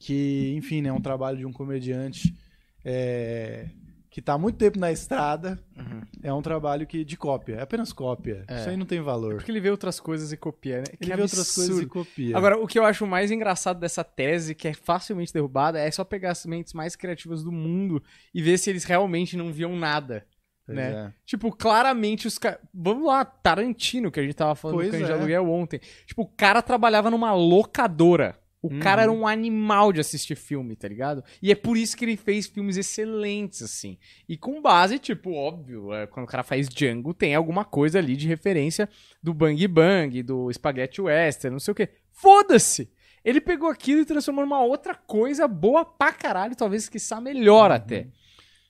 que, enfim, né, é um trabalho de um comediante é, que tá há muito tempo na estrada, Uhum. é um trabalho que de cópia, é apenas cópia. É. Isso aí não tem valor. Porque ele vê outras coisas e copia, né? Ele vê outras coisas e copia. Agora, o que eu acho mais engraçado dessa tese, que é facilmente derrubada, é só pegar as mentes mais criativas do mundo e ver se eles realmente não viam nada. Pois né? é. Tipo, claramente os caras. Vamos lá, Tarantino, que a gente tava falando Pois do Cães de é. Aluguel ontem. Tipo, o cara trabalhava numa locadora. O Uhum. cara era um animal de assistir filme, tá ligado? E é por isso que ele fez filmes excelentes, assim. E com base, tipo, óbvio, é, quando o cara faz Django, tem alguma coisa ali de referência do Bang Bang, do Spaghetti Western, não sei o quê. Foda-se! Ele pegou aquilo e transformou numa outra coisa boa pra caralho, talvez quiçá melhor até.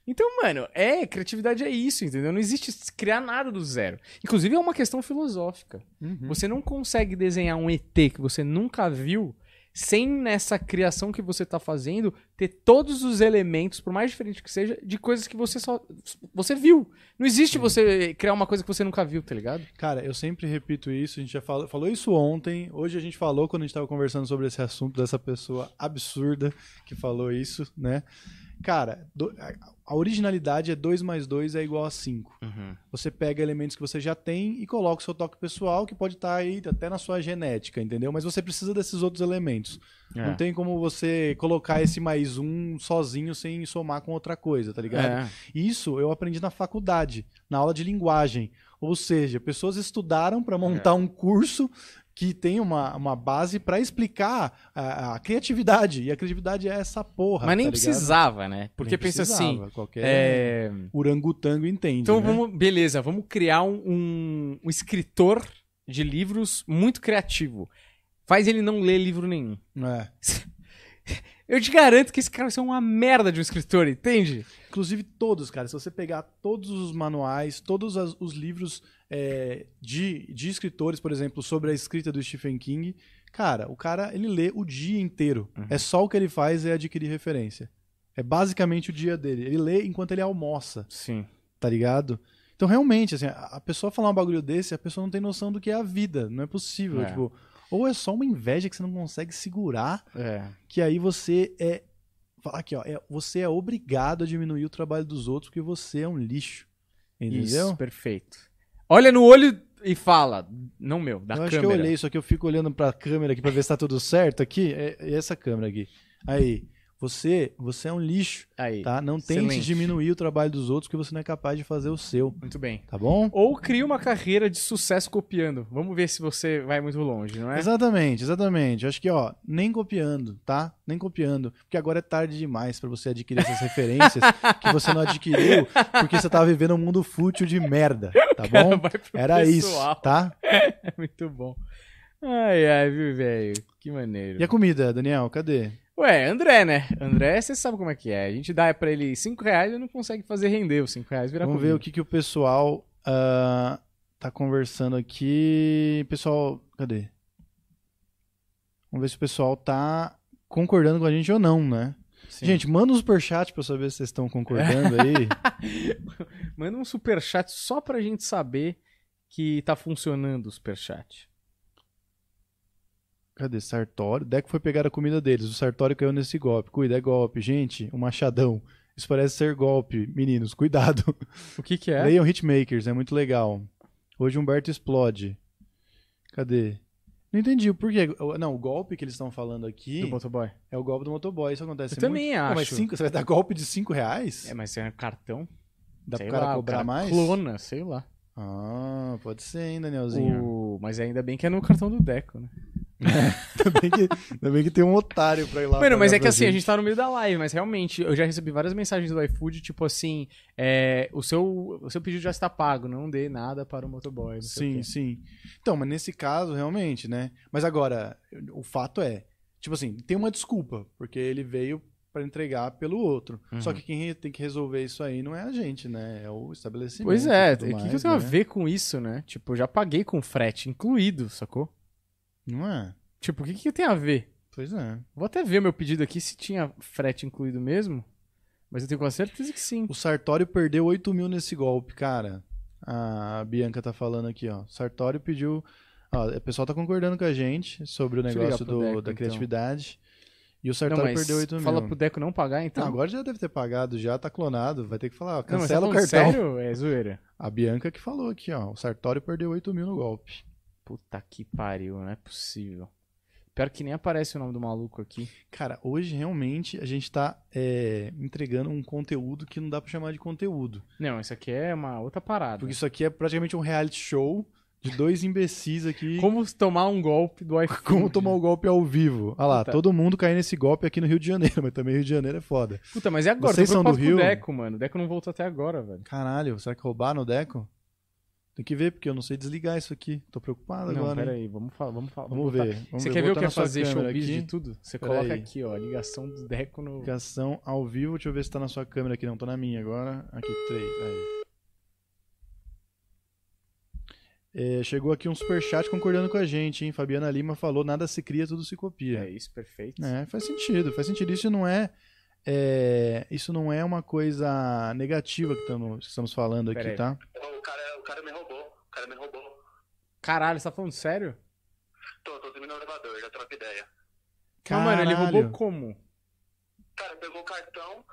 Então, mano, é, criatividade é isso, entendeu? Não existe criar nada do zero. Inclusive, é uma questão filosófica. Uhum. Você não consegue desenhar um ET que você nunca viu sem nessa criação que você tá fazendo ter todos os elementos, por mais diferente que seja, de coisas que você só você viu. Não existe você criar uma coisa que você nunca viu, tá ligado? Cara, eu sempre repito isso, a gente já falou, falou isso ontem, hoje a gente falou quando a gente tava conversando sobre esse assunto dessa pessoa absurda que falou isso, né? Cara, do- a- originalidade é 2 mais 2 é igual a 5. Você pega elementos que você já tem e coloca o seu toque pessoal, que pode estar aí até na sua genética, entendeu? Mas você precisa desses outros elementos. É. Não tem como você colocar esse mais um sozinho sem somar com outra coisa, tá ligado? É. Isso eu aprendi na faculdade, na aula de linguagem. Ou seja, pessoas estudaram para montar um curso que tem uma, uma base para explicar a, a criatividade. E a criatividade é essa porra. Mas nem tá precisava, né? Porque Nem pensa assim, Qualquer é... orangotango entende. Então né? vamos, beleza, vamos criar um, um, um escritor de livros muito criativo. Faz ele não ler livro nenhum. É. Eu te garanto que esse cara vai ser uma merda de um escritor, entende? Inclusive todos, cara. Se você pegar todos os manuais, todos as- os livros é, de, de escritores, por exemplo, sobre a escrita do Stephen King, cara, o cara ele lê o dia inteiro. É só o que ele faz é adquirir referência. É basicamente o dia dele. Ele lê enquanto ele almoça, Sim. tá ligado? Então, realmente, assim, a a pessoa falar um bagulho desse, a pessoa não tem noção do que é a vida. Não é possível. É. Tipo, ou é só uma inveja que você não consegue segurar É. que aí você é. Fala aqui, ó. é- você é obrigado a diminuir o trabalho dos outros porque você é um lixo. Entendeu? Isso, perfeito. Olha no olho e fala. Não meu, da eu acho câmera. que eu olhei, só que eu fico olhando pra câmera aqui pra ver se tá tudo certo aqui. É, é essa câmera aqui. Aí. Você, você é um lixo, Aí. tá? Não tente Excelente. diminuir o trabalho dos outros porque você não é capaz de fazer o seu, Muito bem. tá bom? Ou cria uma carreira de sucesso copiando. Vamos ver se você vai muito longe, não é? Exatamente, exatamente. Acho que, ó, nem copiando, tá? Nem copiando. Porque agora é tarde demais pra você adquirir essas referências que você não adquiriu porque você tava vivendo um mundo fútil de merda, tá bom? Pro Era isso, pessoal. tá? É muito bom. Ai, ai, viu, velho? Que maneiro. E a comida, Daniel, cadê? Ué, André, né? André, você sabe como é que é. A gente dá pra ele 5 reais e não consegue fazer render os 5 reais Vamos ver o que, que o pessoal ah, tá conversando aqui. Pessoal, cadê? Vamos ver se o pessoal tá concordando com a gente ou não, né? Sim. Gente, manda um superchat pra eu saber se vocês estão concordando aí. Manda um superchat só pra gente saber que tá funcionando o superchat. Cadê? Sartório. Deco foi pegar a comida deles. O Sartório caiu nesse golpe. Cuida, é golpe. Gente, o machadão. Isso parece ser golpe. Meninos, cuidado. O que que é? Leiam Hitmakers, é muito legal. Hoje Humberto explode. Cadê? Não entendi o porquê. Não, o golpe que eles estão falando aqui Do motoboy. é o golpe do motoboy. Isso acontece Eu também muito. Pô, mas acho. cinco, você vai dar golpe de 5 reais? É, mas é cartão? Dá sei pro cara lá, cobrar cara mais? Clona, sei lá. Ah, pode ser, hein, Danielzinho. O... Mas ainda bem que é no cartão do Deco, né? Ainda, bem que, ainda bem que tem um otário pra ir lá. Mano, mas é que assim, a gente. gente tá no meio da live, mas realmente, eu já recebi várias mensagens do iFood, tipo assim, é, o, seu, o seu pedido já está pago, não dê nada para o motoboy. Sim, sim. Então, mas nesse caso, realmente, né? Mas agora, o fato é, tipo assim, tem uma desculpa, porque ele veio pra entregar pelo outro. Uhum. Só que quem tem que resolver isso aí não é a gente, né? É o estabelecimento. Pois é, o tudo que, que eu mais, tenho a né? ver com isso, né? Tipo, eu já paguei com frete incluído, sacou? Não é? Tipo, o que, que tem a ver? Pois é. Vou até ver meu pedido aqui se tinha frete incluído mesmo, mas eu tenho quase certeza que sim. O Sartório perdeu 8 mil nesse golpe, cara. A Bianca tá falando aqui, ó. Sartório pediu. Ó, o pessoal tá concordando com a gente sobre o negócio do- Deco, da então. E o Não, Sartório mas perdeu 8 mil. fala pro Deco não pagar, então. Não, agora já deve ter pagado, já tá clonado. Vai ter que falar, ó, Não, tá cancela o falando cartão. Sério? É zoeira. A Bianca que falou aqui, ó. O Sartório perdeu 8 mil no golpe. Puta que pariu, não é possível. Pior que nem aparece o nome do maluco aqui. Cara, hoje realmente a gente tá é, entregando um conteúdo que não dá pra chamar de conteúdo. Não, isso aqui é uma outra parada. Porque isso aqui é praticamente um reality show de dois imbecis aqui. Como tomar um golpe do iPhone. Como tomar o golpe ao vivo. Olha lá, Puta. todo mundo cai nesse golpe aqui no Rio de Janeiro, mas também Rio de Janeiro é foda. Puta, mas e agora? Vocês são do Rio? O Deco, mano. O Deco não voltou até agora, velho. Caralho, será que roubaram o Deco? Tem que ver, porque eu não sei desligar isso aqui. Tô preocupado Não, agora. pera hein? aí, vamos falar, vamos falar. Vamos botar- ver. Vamos Você ver. quer ver o que é fazer showbiz aqui. de tudo? Você Pera coloca aí. aqui, ó, ligação do Deco no... Ligação ao vivo, deixa eu ver se tá na sua câmera aqui. Não, tô na minha agora. Aqui, três. Aí. É, chegou aqui um superchat concordando com a gente, hein? Fabiana Lima falou: nada se cria, tudo se copia. É isso, perfeito. É, faz sentido, faz sentido. Isso não é, é, isso não é uma coisa negativa que estamos, que estamos falando aqui, Pera aí. tá? O cara, o cara me roubou. O cara me roubou. Caralho, você tá falando sério? Tô, tô subindo no elevador, já troco ideia. Não, mano, ele Caralho. roubou como? Cara, pegou o cartão,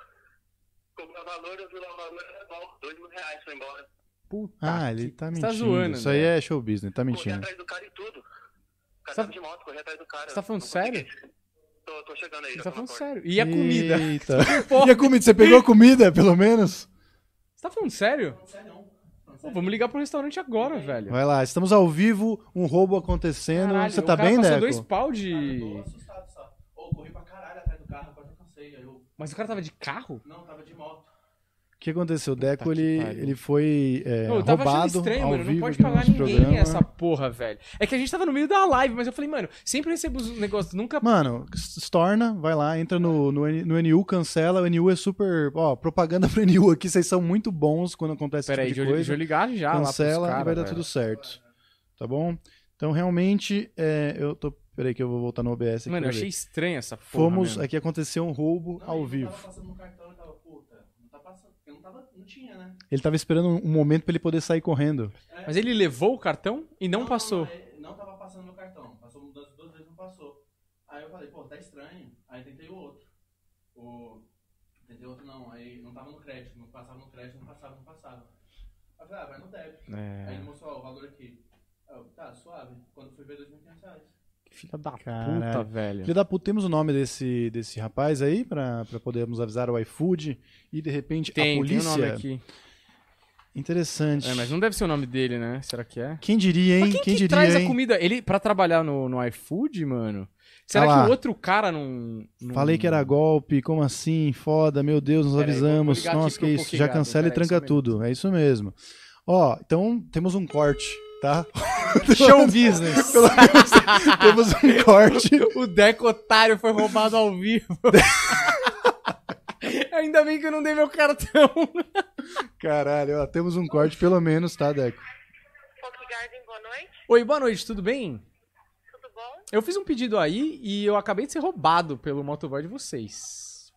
cobrou o valor, eu vi lá o valor, bom, dois mil reais, foi embora. Puta Ah, ele tá Você mentindo. tá zoando, Isso aí é show business, tá Corri mentindo. atrás do cara e tudo. O cara Você tá- tava de moto, corri atrás do cara. Você tá falando sério? Tô, tô chegando aí. Você tá falando sério. E a comida? Eita. E a comida? Você pegou a comida, pelo menos? Você tá falando sério? Pô, vamos ligar pro restaurante agora, velho. Vai lá, estamos ao vivo, um roubo acontecendo. Caralho, Você tá cara bem, passou Deco? dois pau de... Tô assustado só. Ô, corri pra caralho atrás do carro, quase eu cansei. Eu. Mas o cara tava de carro? Não, tava de moto. O que aconteceu? O Deco, Puta ele, ele foi é, eu tava achando roubado estranho, ao mano. Não vivo pode aqui no pagar ninguém programa. essa porra, velho. É que a gente tava no meio da live, mas eu falei, mano, sempre recebo os negócios, nunca. Mano, Storna, vai lá, entra no, no, no NU, cancela. O NU é super. Ó, propaganda pro NU aqui, vocês são muito bons quando acontece Pera aí, esse deixa tipo eu, de deixa eu coisa. ligar já lá pros Cancela cara, e vai dar velho. tudo certo. Tá bom? Então, realmente, é, eu tô. Peraí, que eu vou voltar no OBS aqui. Mano, eu achei estranho essa porra. Fomos. mesmo. Aqui aconteceu um roubo ao Eu vivo. tava passando no cartão e tava, puta, não tá passando. Porque não tava. Não tinha, né? Ele tava esperando um momento pra ele poder sair correndo. Mas ele levou o cartão e não, passou. Não, é, não tava passando meu cartão. Passou das duas vezes, não passou. Aí eu falei, pô, tá estranho. Aí tentei o outro. O... Tentei outro não. Aí não tava no crédito. Não passava no crédito, não passava, não passava. Aí eu falei, ah, vai no débito. Aí É, ele mostrou ó, o valor aqui. Aí eu, tá, suave. Quando fui ver, 2.500 reais. Que filha da puta, velho. Filho da puta, temos o nome desse, desse rapaz aí pra, pra podermos avisar o iFood e de repente Tem, a tem o polícia. nome aqui. Interessante. É, mas não deve ser o nome dele, né? Será que é? Quem diria, hein? Mas quem, quem que diria, traz hein? a comida? Ele, pra trabalhar no, no iFood, mano? Será Ah que o outro cara não, não- Falei que era golpe, como assim? Foda, meu Deus, nos Pera aí, avisamos. aqui Nossa, que isso. Já cancela e pera aí, tranca tudo. É isso mesmo. Ó, então temos um corte, tá? Show business. Pelo menos temos um corte. o Deco otário foi roubado ao vivo. Ainda bem que eu não dei meu cartão. Caralho, ó, temos um corte pelo menos, tá, Deco? Garden, boa noite. Oi, boa noite, tudo bem? Tudo bom? Eu fiz um pedido aí e eu acabei de ser roubado pelo motoboy de vocês.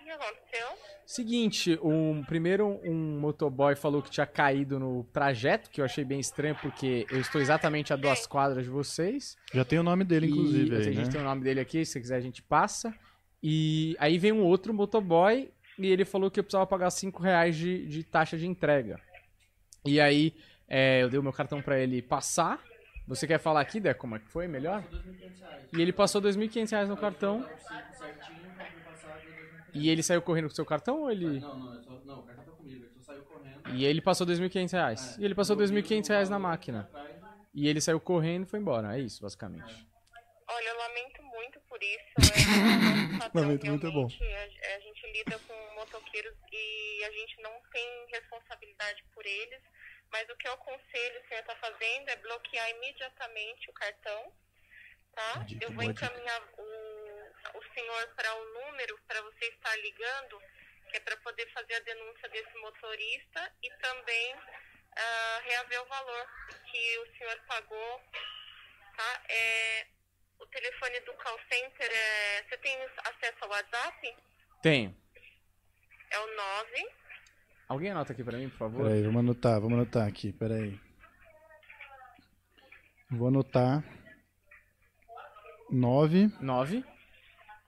O que aconteceu? Seguinte, um, primeiro um motoboy falou que tinha caído no trajeto, que eu achei bem estranho porque eu estou exatamente a duas quadras de vocês. Já tem o nome dele, inclusive, e, aí, a gente né? tem o nome dele aqui, se você quiser a gente passa. E aí vem um outro motoboy e ele falou que eu precisava pagar 5 reais de, de taxa de entrega. E aí é, eu dei o meu cartão pra ele passar. Você quer falar aqui, Deco, como é que foi? Melhor? E ele passou 2.500 reais no cartão. Certinho, pra me passar, deu 2.500. E ele saiu correndo com seu cartão ou ele... Não, não, é só, não, o cartão tá comigo. Ele só saiu correndo. E ele passou 2.500 reais. E ele passou 2.500 reais na máquina. E ele saiu correndo e foi embora. É isso, basicamente. Olha, eu lamento muito por isso. É, Lamento muito, é bom. A, a gente lida com motoqueiros e a gente não tem responsabilidade por eles. Mas o que eu aconselho o senhor está fazendo é bloquear imediatamente o cartão, tá? Eu vou encaminhar o, o senhor para o número para você estar ligando, que é para poder fazer a denúncia desse motorista e também ah, reaver o valor que o senhor pagou, tá? É, o telefone do call center é. Você tem acesso ao WhatsApp? Tenho. É o 9. Alguém anota aqui pra mim, por favor? Peraí, vamos anotar, vamos anotar aqui, peraí. Vou anotar. 9 9,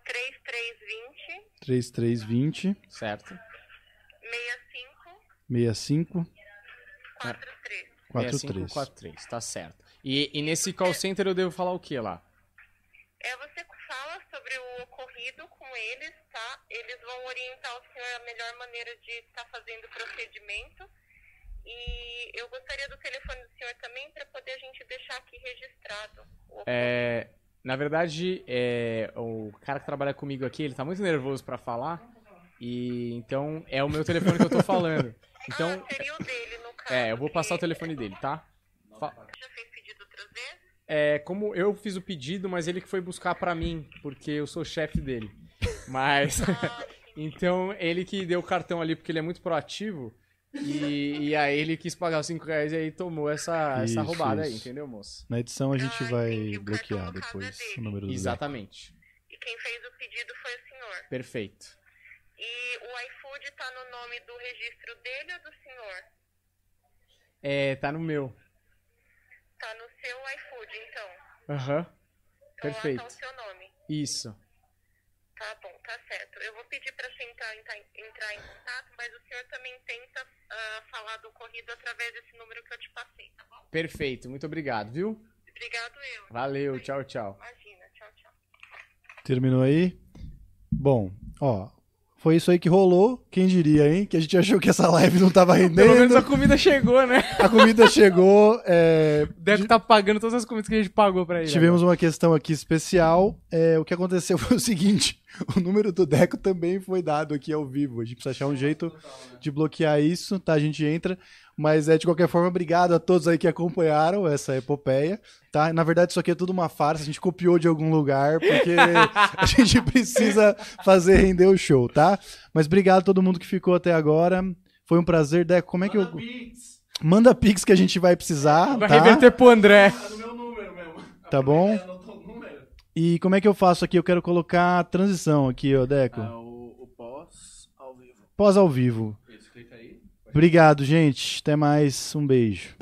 3320 3320 certo. 65 65 43. 43. 6543, tá certo. E, e nesse call center eu devo falar o que lá? É, você fala sobre o ocorrido com eles, tá? Eles vão orientar o senhor a melhor maneira de estar fazendo o procedimento. E eu gostaria do telefone do senhor também para poder a gente deixar aqui registrado. o É, na verdade, é, o cara que trabalha comigo aqui, ele tá muito nervoso pra falar. E então é o meu telefone que eu tô falando. Então, ah, seria o dele, no caso. é, eu vou passar o telefone dele, tá? Fa- já fez pedido outras vezes? É, como eu fiz o pedido, mas ele que foi buscar pra mim, porque eu sou chefe dele. Mas. então, ele que deu o cartão ali, porque ele é muito proativo. E, e aí ele quis pagar os 5 reais e aí tomou essa, essa Isso, roubada aí, isso. entendeu, moço? Na edição a gente Ah, vai entendi. Bloquear depois dele. o número do. Exatamente. E quem fez o pedido foi o senhor. Perfeito. E o iFood tá no nome do registro dele ou do senhor? É, tá no meu. Tá no seu iFood, então. Aham. Então lá Perfeito. tá o seu nome. Isso. Tá bom, tá certo. Eu vou pedir pra você entrar, entrar, em contato, mas o senhor também tenta ah, falar do ocorrido através desse número que eu te passei, tá bom? Perfeito. Muito obrigado, viu? Obrigado eu. Valeu. Tchau, tchau. Imagina, tchau, tchau. Terminou aí? Bom, ó, Foi isso aí que rolou. Quem diria, hein? Que a gente achou que essa live não tava Pelo menos rendendo. a comida chegou, né? A comida chegou. é, O Deco tá pagando todas as comidas que a gente pagou pra ele. Tivemos uma questão aqui especial. É, o que aconteceu foi o seguinte: o número do Deco também foi dado aqui ao vivo. A gente precisa achar um jeito de bloquear isso, tá? A gente entra. Mas é de qualquer forma, obrigado a todos aí que acompanharam essa epopeia, tá? Na verdade, isso aqui é tudo uma farsa, a gente copiou de algum lugar, porque a gente precisa fazer render o show, tá? Mas obrigado a todo mundo que ficou até agora. Foi um prazer, Deco. Como é que eu. Manda pix que a gente vai precisar, Vai tá? reverter pro André. Tá bom? E como é que eu faço aqui? Eu quero colocar a transição aqui, ó, Deco. Ah, o, o pós ao vivo. Pós ao vivo. Obrigado, gente. Até mais. Um beijo.